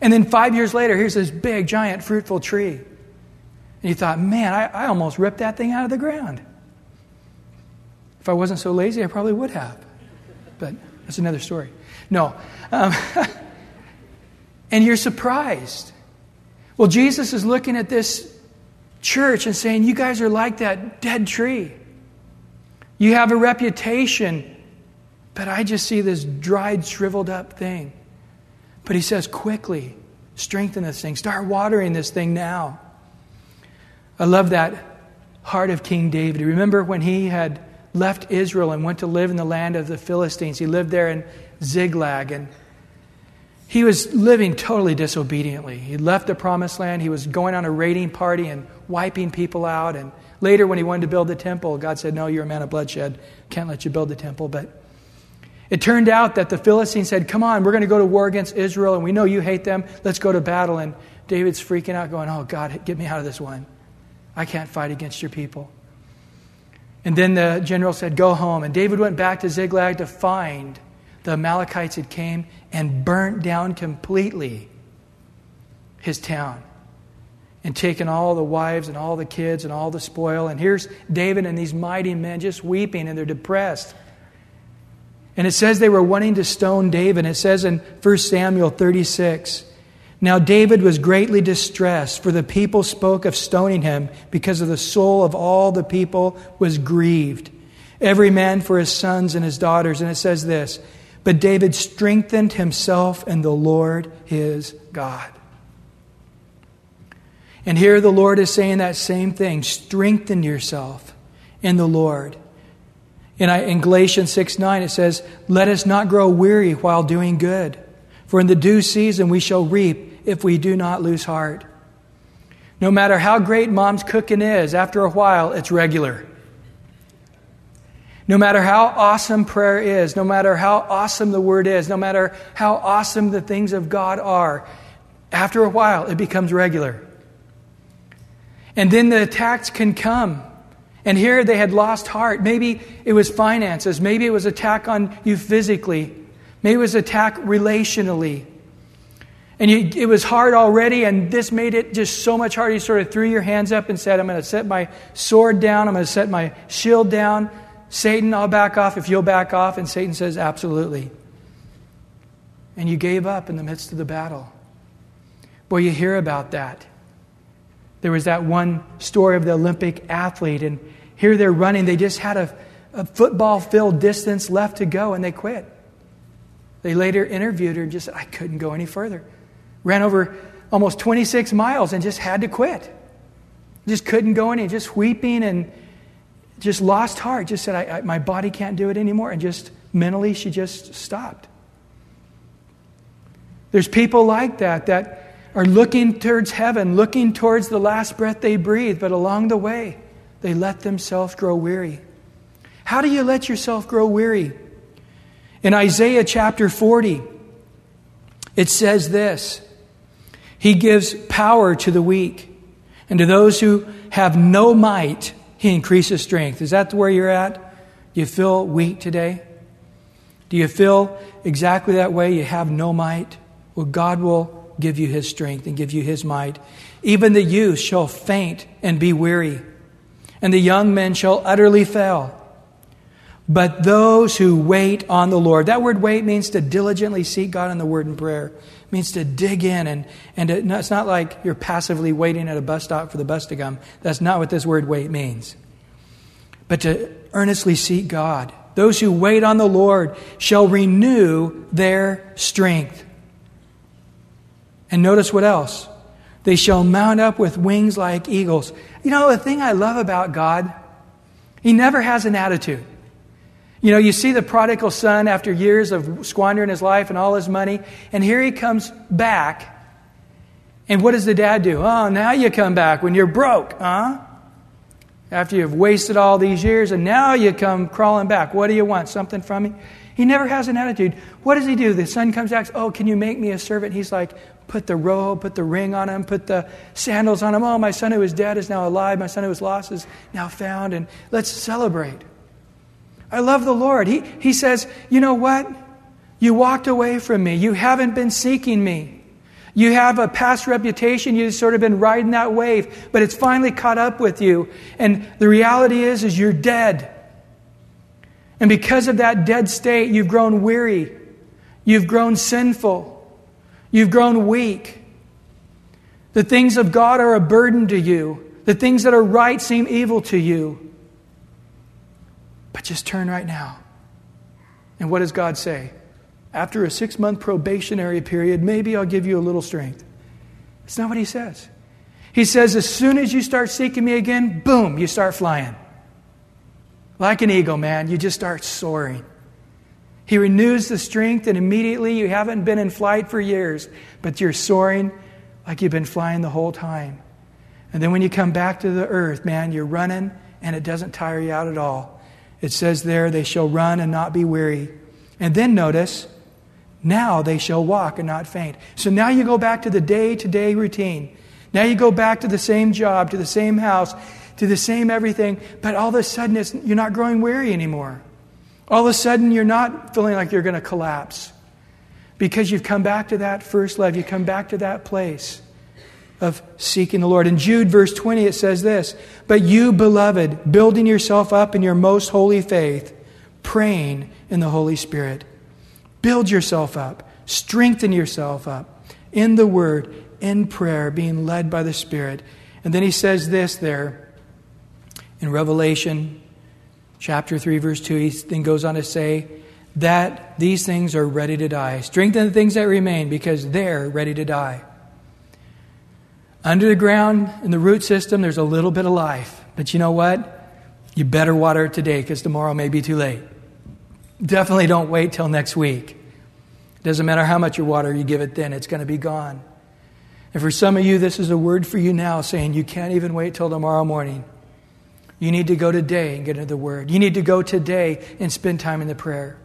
And then five years later, here's this big, giant, fruitful tree. And you thought, man, I, I almost ripped that thing out of the ground. If I wasn't so lazy, I probably would have. But that's another story. No. Um, and you're surprised. Well, Jesus is looking at this church and saying, You guys are like that dead tree. You have a reputation, but I just see this dried, shriveled up thing. But he says, Quickly, Strengthen this thing. Start watering this thing now. I love that heart of King David. Remember when he had left Israel and went to live in the land of the Philistines? He lived there in Ziklag and he was living totally disobediently. He left the promised land. He was going on a raiding party and wiping people out. And later, when he wanted to build the temple, God said, No, you're a man of bloodshed. Can't let you build the temple. But it turned out that the Philistines said, Come on, we're going to go to war against Israel, and we know you hate them. Let's go to battle. And David's freaking out, going, Oh, God, get me out of this one. I can't fight against your people. And then the general said, Go home. And David went back to Ziklag to find the Amalekites had came and burnt down completely his town and taken all the wives and all the kids and all the spoil. And here's David and these mighty men just weeping and they're depressed. And it says they were wanting to stone David. It says in 1 Samuel 36 Now David was greatly distressed, for the people spoke of stoning him because of the soul of all the people was grieved, every man for his sons and his daughters. And it says this but David strengthened himself in the Lord his God. And here the Lord is saying that same thing strengthen yourself in the Lord. In, in Galatians 6 9, it says, Let us not grow weary while doing good, for in the due season we shall reap if we do not lose heart. No matter how great mom's cooking is, after a while, it's regular. No matter how awesome prayer is, no matter how awesome the word is, no matter how awesome the things of God are, after a while it becomes regular. And then the attacks can come. And here they had lost heart. Maybe it was finances. Maybe it was attack on you physically. Maybe it was attack relationally. And you, it was hard already, and this made it just so much harder. You sort of threw your hands up and said, I'm going to set my sword down. I'm going to set my shield down. Satan, I'll back off if you'll back off. And Satan says, Absolutely. And you gave up in the midst of the battle. Boy, you hear about that. There was that one story of the Olympic athlete, and here they're running. They just had a, a football filled distance left to go, and they quit. They later interviewed her and just said, I couldn't go any further. Ran over almost 26 miles and just had to quit. Just couldn't go any, just weeping and just lost heart, just said, I, I, My body can't do it anymore. And just mentally, she just stopped. There's people like that that are looking towards heaven, looking towards the last breath they breathe, but along the way, they let themselves grow weary. How do you let yourself grow weary? In Isaiah chapter 40, it says this He gives power to the weak, and to those who have no might, he increases strength. Is that where you're at? Do you feel weak today? Do you feel exactly that way? You have no might? Well, God will give you His strength and give you His might. Even the youth shall faint and be weary, and the young men shall utterly fail. But those who wait on the Lord, that word wait means to diligently seek God in the word and prayer. Means to dig in and, and to, it's not like you're passively waiting at a bus stop for the bus to come. That's not what this word wait means. But to earnestly seek God. Those who wait on the Lord shall renew their strength. And notice what else? They shall mount up with wings like eagles. You know, the thing I love about God, He never has an attitude. You know, you see the prodigal son after years of squandering his life and all his money, and here he comes back. And what does the dad do? Oh, now you come back when you're broke, huh? After you've wasted all these years, and now you come crawling back. What do you want? Something from me? He never has an attitude. What does he do? The son comes back, Oh, can you make me a servant? He's like, Put the robe, put the ring on him, put the sandals on him. Oh, my son who was dead is now alive. My son who was lost is now found. And let's celebrate. I love the Lord. He, he says, You know what? You walked away from me. You haven't been seeking me. You have a past reputation. You've sort of been riding that wave, but it's finally caught up with you. And the reality is, is you're dead. And because of that dead state, you've grown weary. You've grown sinful. You've grown weak. The things of God are a burden to you. The things that are right seem evil to you. But just turn right now. And what does God say? After a six month probationary period, maybe I'll give you a little strength. It's not what he says. He says, as soon as you start seeking me again, boom, you start flying. Like an eagle, man, you just start soaring. He renews the strength, and immediately you haven't been in flight for years, but you're soaring like you've been flying the whole time. And then when you come back to the earth, man, you're running, and it doesn't tire you out at all. It says there, they shall run and not be weary. And then notice, now they shall walk and not faint. So now you go back to the day to day routine. Now you go back to the same job, to the same house, to the same everything, but all of a sudden you're not growing weary anymore. All of a sudden you're not feeling like you're going to collapse because you've come back to that first love. You come back to that place of seeking the Lord. In Jude, verse 20, it says this But you, beloved, building yourself up in your most holy faith, praying in the Holy Spirit. Build yourself up, strengthen yourself up in the Word, in prayer, being led by the Spirit. And then he says this there in Revelation chapter 3, verse 2. He then goes on to say, that these things are ready to die. Strengthen the things that remain because they're ready to die. Under the ground, in the root system, there's a little bit of life. But you know what? You better water it today because tomorrow may be too late. Definitely don't wait till next week. It doesn't matter how much water you give it then, it's going to be gone. And for some of you, this is a word for you now saying you can't even wait till tomorrow morning. You need to go today and get into the Word. You need to go today and spend time in the prayer.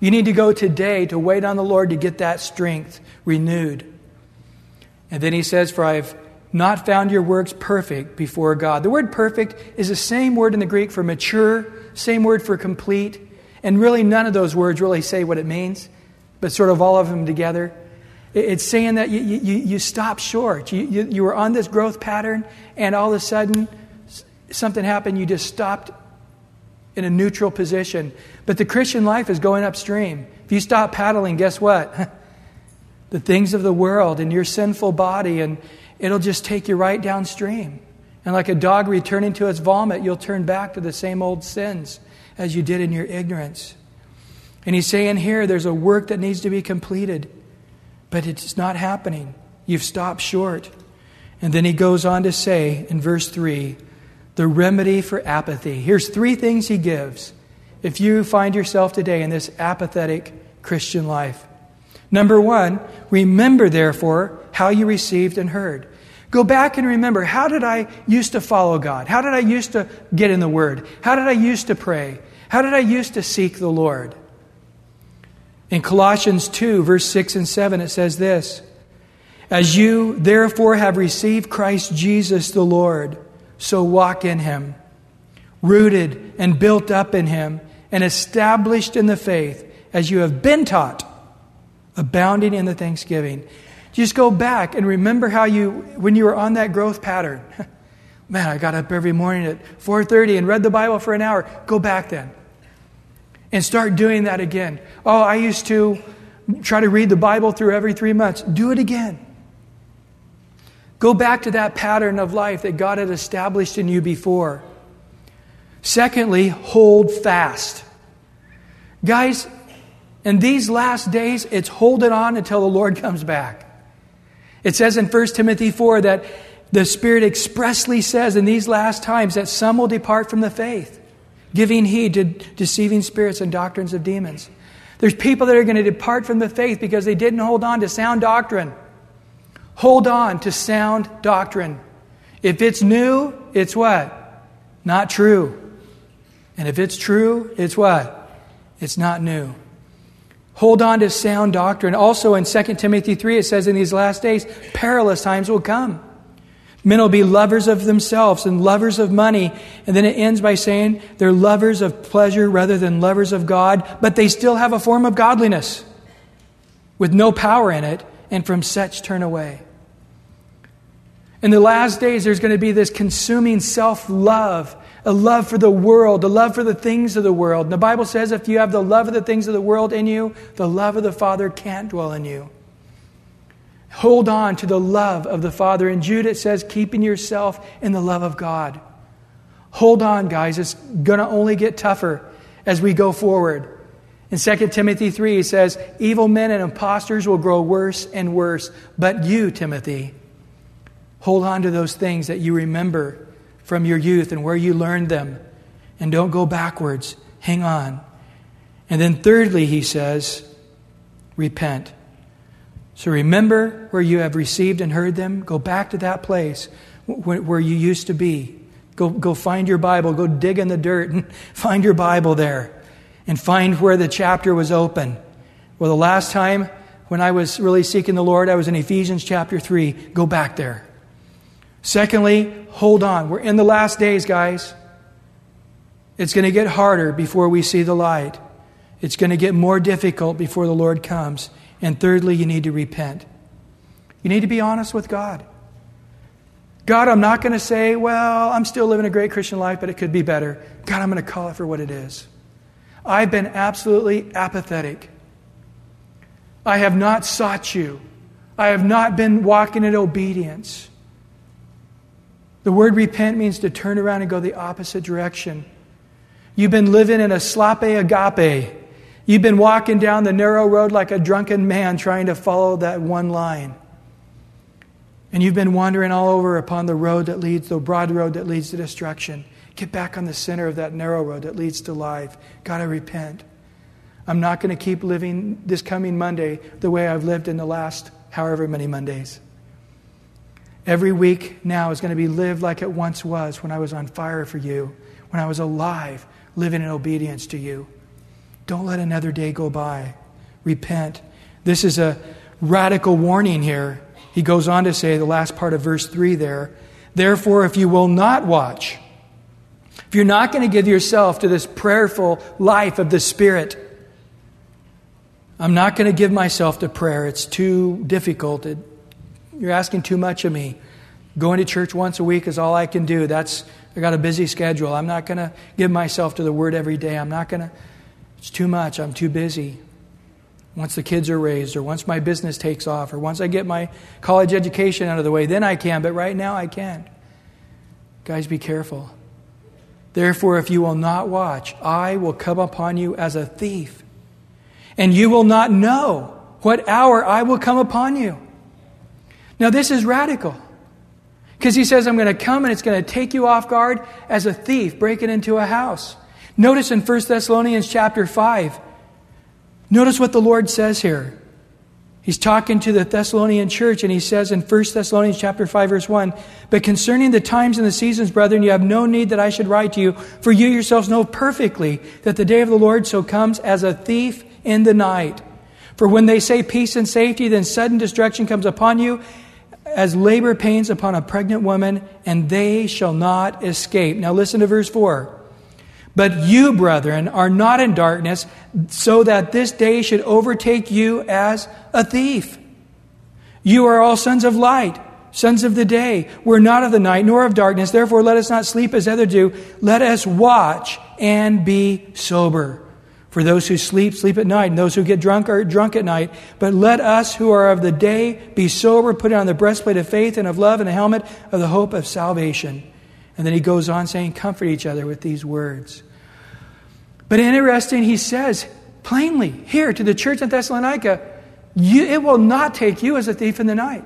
You need to go today to wait on the Lord to get that strength renewed. And then he says, For I have not found your works perfect before God. The word perfect is the same word in the Greek for mature, same word for complete, and really none of those words really say what it means, but sort of all of them together. It's saying that you, you, you stop short. You, you, you were on this growth pattern, and all of a sudden something happened, you just stopped in a neutral position. But the Christian life is going upstream. If you stop paddling, guess what? the things of the world and your sinful body and it'll just take you right downstream. And like a dog returning to its vomit, you'll turn back to the same old sins as you did in your ignorance. And he's saying here there's a work that needs to be completed, but it's not happening. You've stopped short. And then he goes on to say in verse 3 the remedy for apathy. Here's three things he gives if you find yourself today in this apathetic Christian life. Number one, remember, therefore, how you received and heard. Go back and remember how did I used to follow God? How did I used to get in the Word? How did I used to pray? How did I used to seek the Lord? In Colossians 2, verse 6 and 7, it says this As you therefore have received Christ Jesus the Lord, so walk in Him, rooted and built up in Him, and established in the faith as you have been taught, abounding in the thanksgiving. Just go back and remember how you, when you were on that growth pattern. Man, I got up every morning at 4:30 and read the Bible for an hour. Go back then. And start doing that again. Oh, I used to try to read the Bible through every 3 months. Do it again. Go back to that pattern of life that God had established in you before. Secondly, hold fast. Guys, in these last days, it's hold it on until the Lord comes back. It says in 1 Timothy 4 that the Spirit expressly says in these last times that some will depart from the faith, giving heed to deceiving spirits and doctrines of demons. There's people that are going to depart from the faith because they didn't hold on to sound doctrine. Hold on to sound doctrine. If it's new, it's what? Not true. And if it's true, it's what? It's not new. Hold on to sound doctrine. Also in 2 Timothy 3, it says, In these last days, perilous times will come. Men will be lovers of themselves and lovers of money. And then it ends by saying they're lovers of pleasure rather than lovers of God, but they still have a form of godliness with no power in it, and from such turn away. In the last days, there's going to be this consuming self love a love for the world, a love for the things of the world. And the Bible says if you have the love of the things of the world in you, the love of the Father can't dwell in you. Hold on to the love of the Father. And Jude, it says, keeping yourself in the love of God. Hold on, guys. It's going to only get tougher as we go forward. In 2 Timothy 3, he says, Evil men and impostors will grow worse and worse, but you, Timothy, Hold on to those things that you remember from your youth and where you learned them. And don't go backwards. Hang on. And then, thirdly, he says, repent. So remember where you have received and heard them. Go back to that place where you used to be. Go, go find your Bible. Go dig in the dirt and find your Bible there. And find where the chapter was open. Well, the last time when I was really seeking the Lord, I was in Ephesians chapter 3. Go back there. Secondly, hold on. We're in the last days, guys. It's going to get harder before we see the light. It's going to get more difficult before the Lord comes. And thirdly, you need to repent. You need to be honest with God. God, I'm not going to say, well, I'm still living a great Christian life, but it could be better. God, I'm going to call it for what it is. I've been absolutely apathetic. I have not sought you. I have not been walking in obedience. The word repent means to turn around and go the opposite direction. You've been living in a slope agape. You've been walking down the narrow road like a drunken man trying to follow that one line. And you've been wandering all over upon the road that leads, the broad road that leads to destruction. Get back on the center of that narrow road that leads to life. Got to repent. I'm not going to keep living this coming Monday the way I've lived in the last however many Mondays. Every week now is going to be lived like it once was when I was on fire for you, when I was alive, living in obedience to you. Don't let another day go by. Repent. This is a radical warning here. He goes on to say, the last part of verse 3 there, therefore, if you will not watch, if you're not going to give yourself to this prayerful life of the Spirit, I'm not going to give myself to prayer. It's too difficult. It, you're asking too much of me. Going to church once a week is all I can do. That's I got a busy schedule. I'm not going to give myself to the word every day. I'm not going to it's too much. I'm too busy. Once the kids are raised or once my business takes off or once I get my college education out of the way, then I can, but right now I can't. Guys, be careful. Therefore, if you will not watch, I will come upon you as a thief, and you will not know what hour I will come upon you. Now, this is radical. Because he says, I'm going to come and it's going to take you off guard as a thief breaking into a house. Notice in 1 Thessalonians chapter 5, notice what the Lord says here. He's talking to the Thessalonian church, and he says in 1 Thessalonians chapter 5, verse 1, But concerning the times and the seasons, brethren, you have no need that I should write to you, for you yourselves know perfectly that the day of the Lord so comes as a thief in the night. For when they say peace and safety, then sudden destruction comes upon you, as labor pains upon a pregnant woman, and they shall not escape. Now listen to verse 4. But you, brethren, are not in darkness, so that this day should overtake you as a thief. You are all sons of light, sons of the day. We're not of the night, nor of darkness. Therefore, let us not sleep as others do. Let us watch and be sober. For those who sleep, sleep at night, and those who get drunk are drunk at night. But let us who are of the day be sober, put on the breastplate of faith and of love and a helmet of the hope of salvation. And then he goes on saying, Comfort each other with these words. But interesting, he says plainly here to the church in Thessalonica, it will not take you as a thief in the night.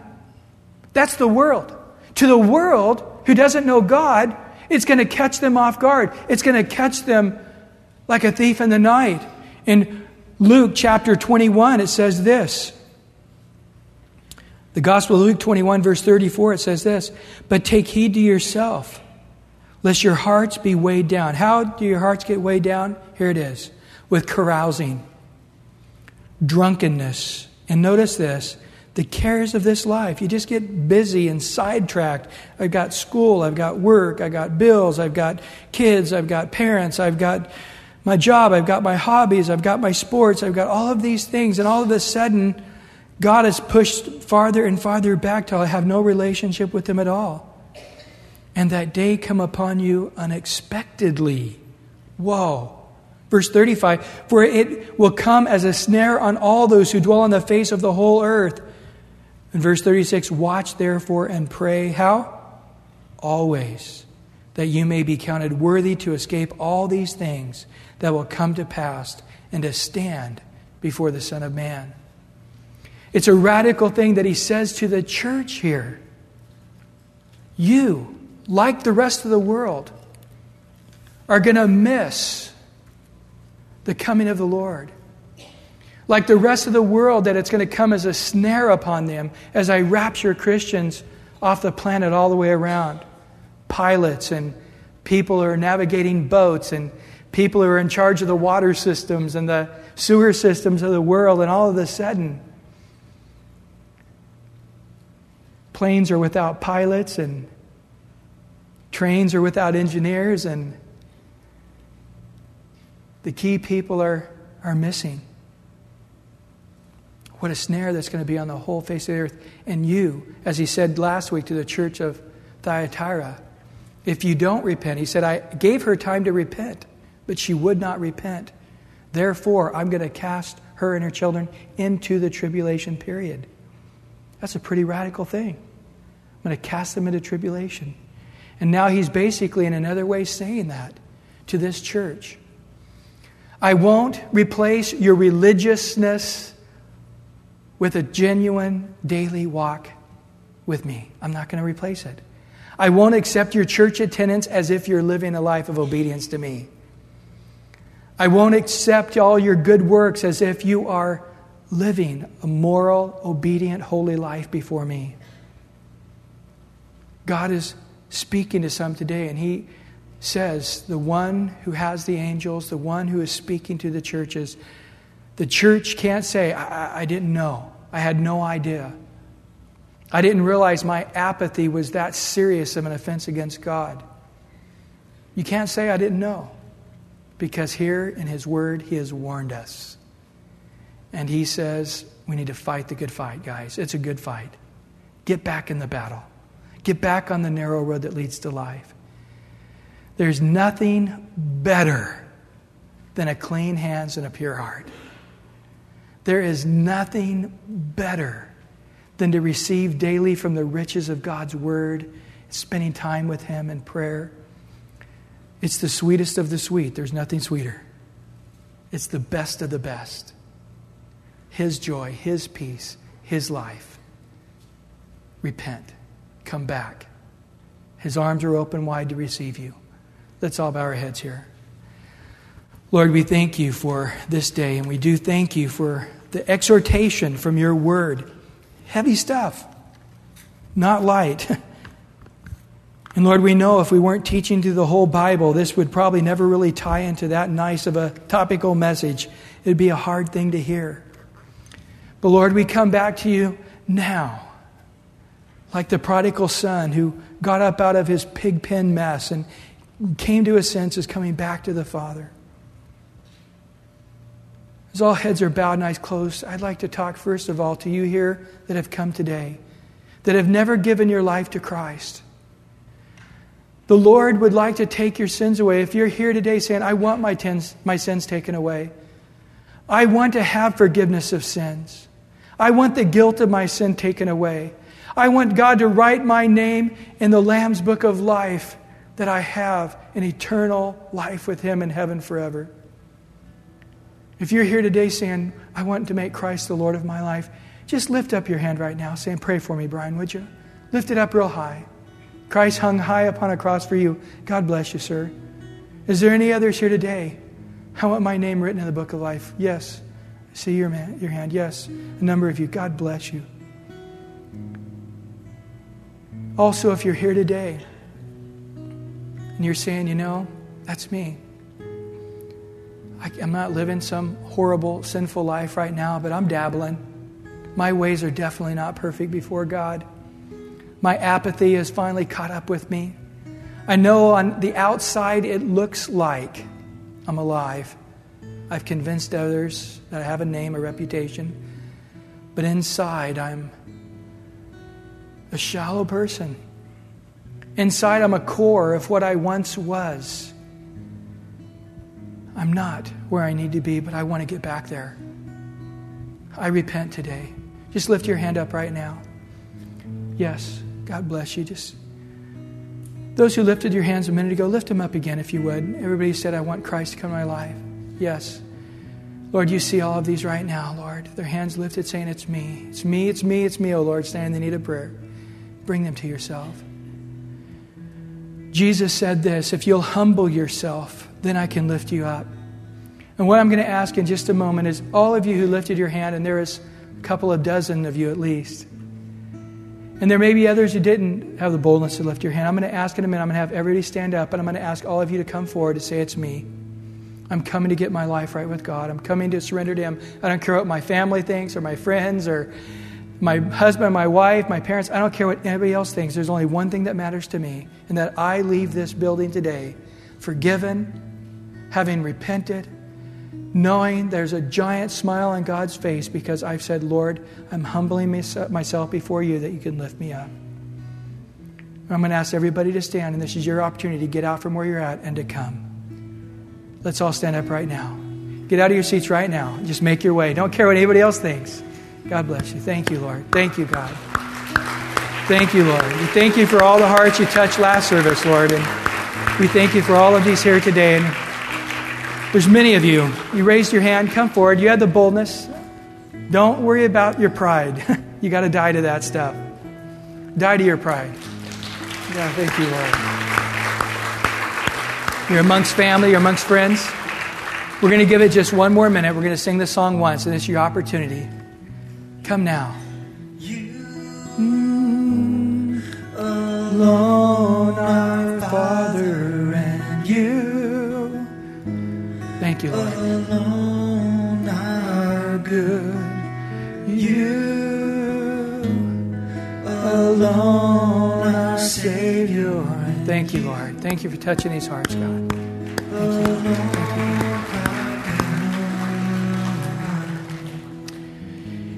That's the world. To the world who doesn't know God, it's going to catch them off guard. It's going to catch them like a thief in the night. In Luke chapter 21, it says this. The Gospel of Luke 21, verse 34, it says this But take heed to yourself lest your hearts be weighed down. How do your hearts get weighed down? Here it is with carousing, drunkenness. And notice this the cares of this life. You just get busy and sidetracked. I've got school, I've got work, I've got bills, I've got kids, I've got parents, I've got my job, I've got my hobbies, I've got my sports, I've got all of these things. And all of a sudden, God is pushed farther and farther back till I have no relationship with Him at all and that day come upon you unexpectedly. Whoa. Verse 35 For it will come as a snare on all those who dwell on the face of the whole earth. In verse 36, watch therefore and pray. How? Always. That you may be counted worthy to escape all these things that will come to pass and to stand before the Son of Man. It's a radical thing that he says to the church here. you, like the rest of the world, are going to miss the coming of the Lord. Like the rest of the world, that it's going to come as a snare upon them as I rapture Christians off the planet all the way around. Pilots and people are navigating boats and people who are in charge of the water systems and the sewer systems of the world, and all of a sudden, planes are without pilots and trains are without engineers and the key people are, are missing. What a snare that's going to be on the whole face of the earth. And you, as he said last week to the church of Thyatira, if you don't repent, he said, I gave her time to repent, but she would not repent. Therefore, I'm going to cast her and her children into the tribulation period. That's a pretty radical thing. I'm going to cast them into tribulation. And now he's basically, in another way, saying that to this church. I won't replace your religiousness with a genuine daily walk with me. I'm not going to replace it. I won't accept your church attendance as if you're living a life of obedience to me. I won't accept all your good works as if you are living a moral, obedient, holy life before me. God is speaking to some today, and He says, the one who has the angels, the one who is speaking to the churches, the church can't say, I, I didn't know. I had no idea. I didn't realize my apathy was that serious of an offense against God. You can't say, I didn't know. Because here in His Word, He has warned us. And He says, we need to fight the good fight, guys. It's a good fight. Get back in the battle, get back on the narrow road that leads to life. There's nothing better than a clean hands and a pure heart. There is nothing better than to receive daily from the riches of God's Word, spending time with Him in prayer. It's the sweetest of the sweet. There's nothing sweeter. It's the best of the best. His joy, His peace, His life. Repent. Come back. His arms are open wide to receive you. Let's all bow our heads here. Lord, we thank you for this day, and we do thank you for the exhortation from your word. Heavy stuff, not light. And Lord, we know if we weren't teaching through the whole Bible, this would probably never really tie into that nice of a topical message. It'd be a hard thing to hear. But Lord, we come back to you now, like the prodigal son who got up out of his pig pen mess and came to his senses, coming back to the Father. As all heads are bowed and eyes closed, I'd like to talk first of all to you here that have come today, that have never given your life to Christ. The Lord would like to take your sins away. If you're here today saying, I want my, tens, my sins taken away, I want to have forgiveness of sins. I want the guilt of my sin taken away. I want God to write my name in the Lamb's book of life that I have an eternal life with Him in heaven forever. If you're here today saying, I want to make Christ the Lord of my life, just lift up your hand right now saying, Pray for me, Brian, would you? Lift it up real high. Christ hung high upon a cross for you. God bless you, sir. Is there any others here today? I want my name written in the book of life. Yes. I see your, man, your hand. Yes. A number of you. God bless you. Also, if you're here today and you're saying, you know, that's me. I, I'm not living some horrible, sinful life right now, but I'm dabbling. My ways are definitely not perfect before God. My apathy has finally caught up with me. I know on the outside it looks like I'm alive. I've convinced others that I have a name, a reputation. But inside, I'm a shallow person. Inside, I'm a core of what I once was. I'm not where I need to be, but I want to get back there. I repent today. Just lift your hand up right now. Yes, God bless you. Just those who lifted your hands a minute ago, lift them up again if you would. Everybody said, I want Christ to come in my life. Yes. Lord, you see all of these right now, Lord. Their hands lifted, saying, It's me. It's me, it's me, it's me, oh Lord, standing in the need of prayer. Bring them to yourself. Jesus said this if you'll humble yourself, then I can lift you up. And what I'm going to ask in just a moment is all of you who lifted your hand, and there is a couple of dozen of you at least, and there may be others who didn't have the boldness to lift your hand. I'm going to ask in a minute, I'm going to have everybody stand up, and I'm going to ask all of you to come forward to say, It's me. I'm coming to get my life right with God. I'm coming to surrender to Him. I don't care what my family thinks or my friends or my husband, my wife, my parents. I don't care what anybody else thinks. There's only one thing that matters to me, and that I leave this building today forgiven, having repented, knowing there's a giant smile on God's face because I've said, Lord, I'm humbling myself before you that you can lift me up. I'm going to ask everybody to stand, and this is your opportunity to get out from where you're at and to come. Let's all stand up right now. Get out of your seats right now. Just make your way. Don't care what anybody else thinks. God bless you. Thank you, Lord. Thank you, God. Thank you, Lord. We thank you for all the hearts you touched last service, Lord. And we thank you for all of these here today. And there's many of you. You raised your hand, come forward. You had the boldness. Don't worry about your pride. you got to die to that stuff. Die to your pride. Yeah, thank you, Lord. You're amongst family, you're amongst friends. We're going to give it just one more minute. We're going to sing this song once, and it's your opportunity. Come now. You alone, our Father, and you. Thank you, Lord. Alone are good. You alone our Savior. Thank you, Lord. Thank you for touching these hearts, God. Thank you.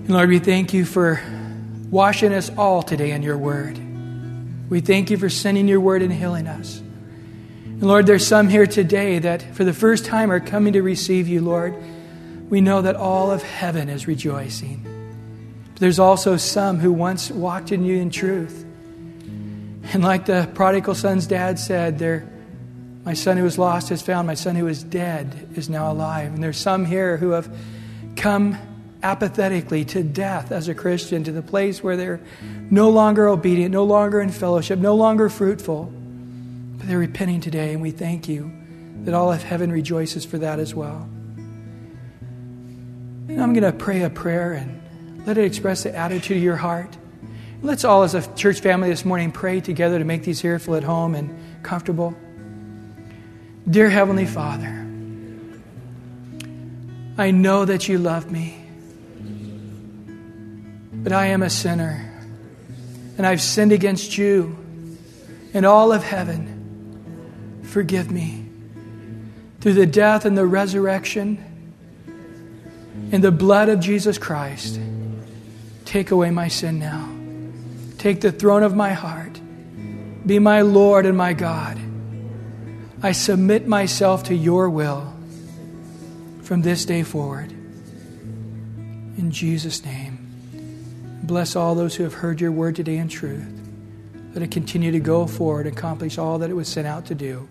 And Lord, we thank you for washing us all today in your word. We thank you for sending your word and healing us. And Lord, there's some here today that for the first time are coming to receive you, Lord. We know that all of heaven is rejoicing. But there's also some who once walked in you in truth. And like the prodigal son's dad said, there, my son who was lost has found, my son who was dead is now alive. And there's some here who have come apathetically to death as a Christian, to the place where they're no longer obedient, no longer in fellowship, no longer fruitful. But they're repenting today, and we thank you that all of heaven rejoices for that as well. And I'm going to pray a prayer and let it express the attitude of your heart. Let's all, as a church family this morning, pray together to make these here feel at home and comfortable. Dear Heavenly Father, I know that you love me, but I am a sinner, and I've sinned against you and all of heaven forgive me. Through the death and the resurrection and the blood of Jesus Christ, take away my sin now. Take the throne of my heart. Be my Lord and my God. I submit myself to your will from this day forward. In Jesus' name. Bless all those who have heard your word today in truth. Let it continue to go forward and accomplish all that it was sent out to do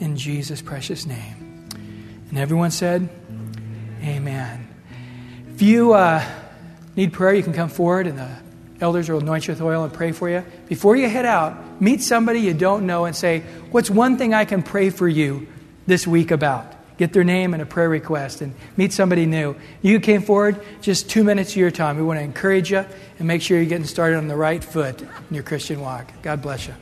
in Jesus' precious name. And everyone said, Amen. If you uh, need prayer, you can come forward and the elders will anoint you with oil and pray for you. Before you head out, meet somebody you don't know and say, What's one thing I can pray for you this week about? Get their name and a prayer request and meet somebody new. You came forward, just two minutes of your time. We want to encourage you and make sure you're getting started on the right foot in your Christian walk. God bless you.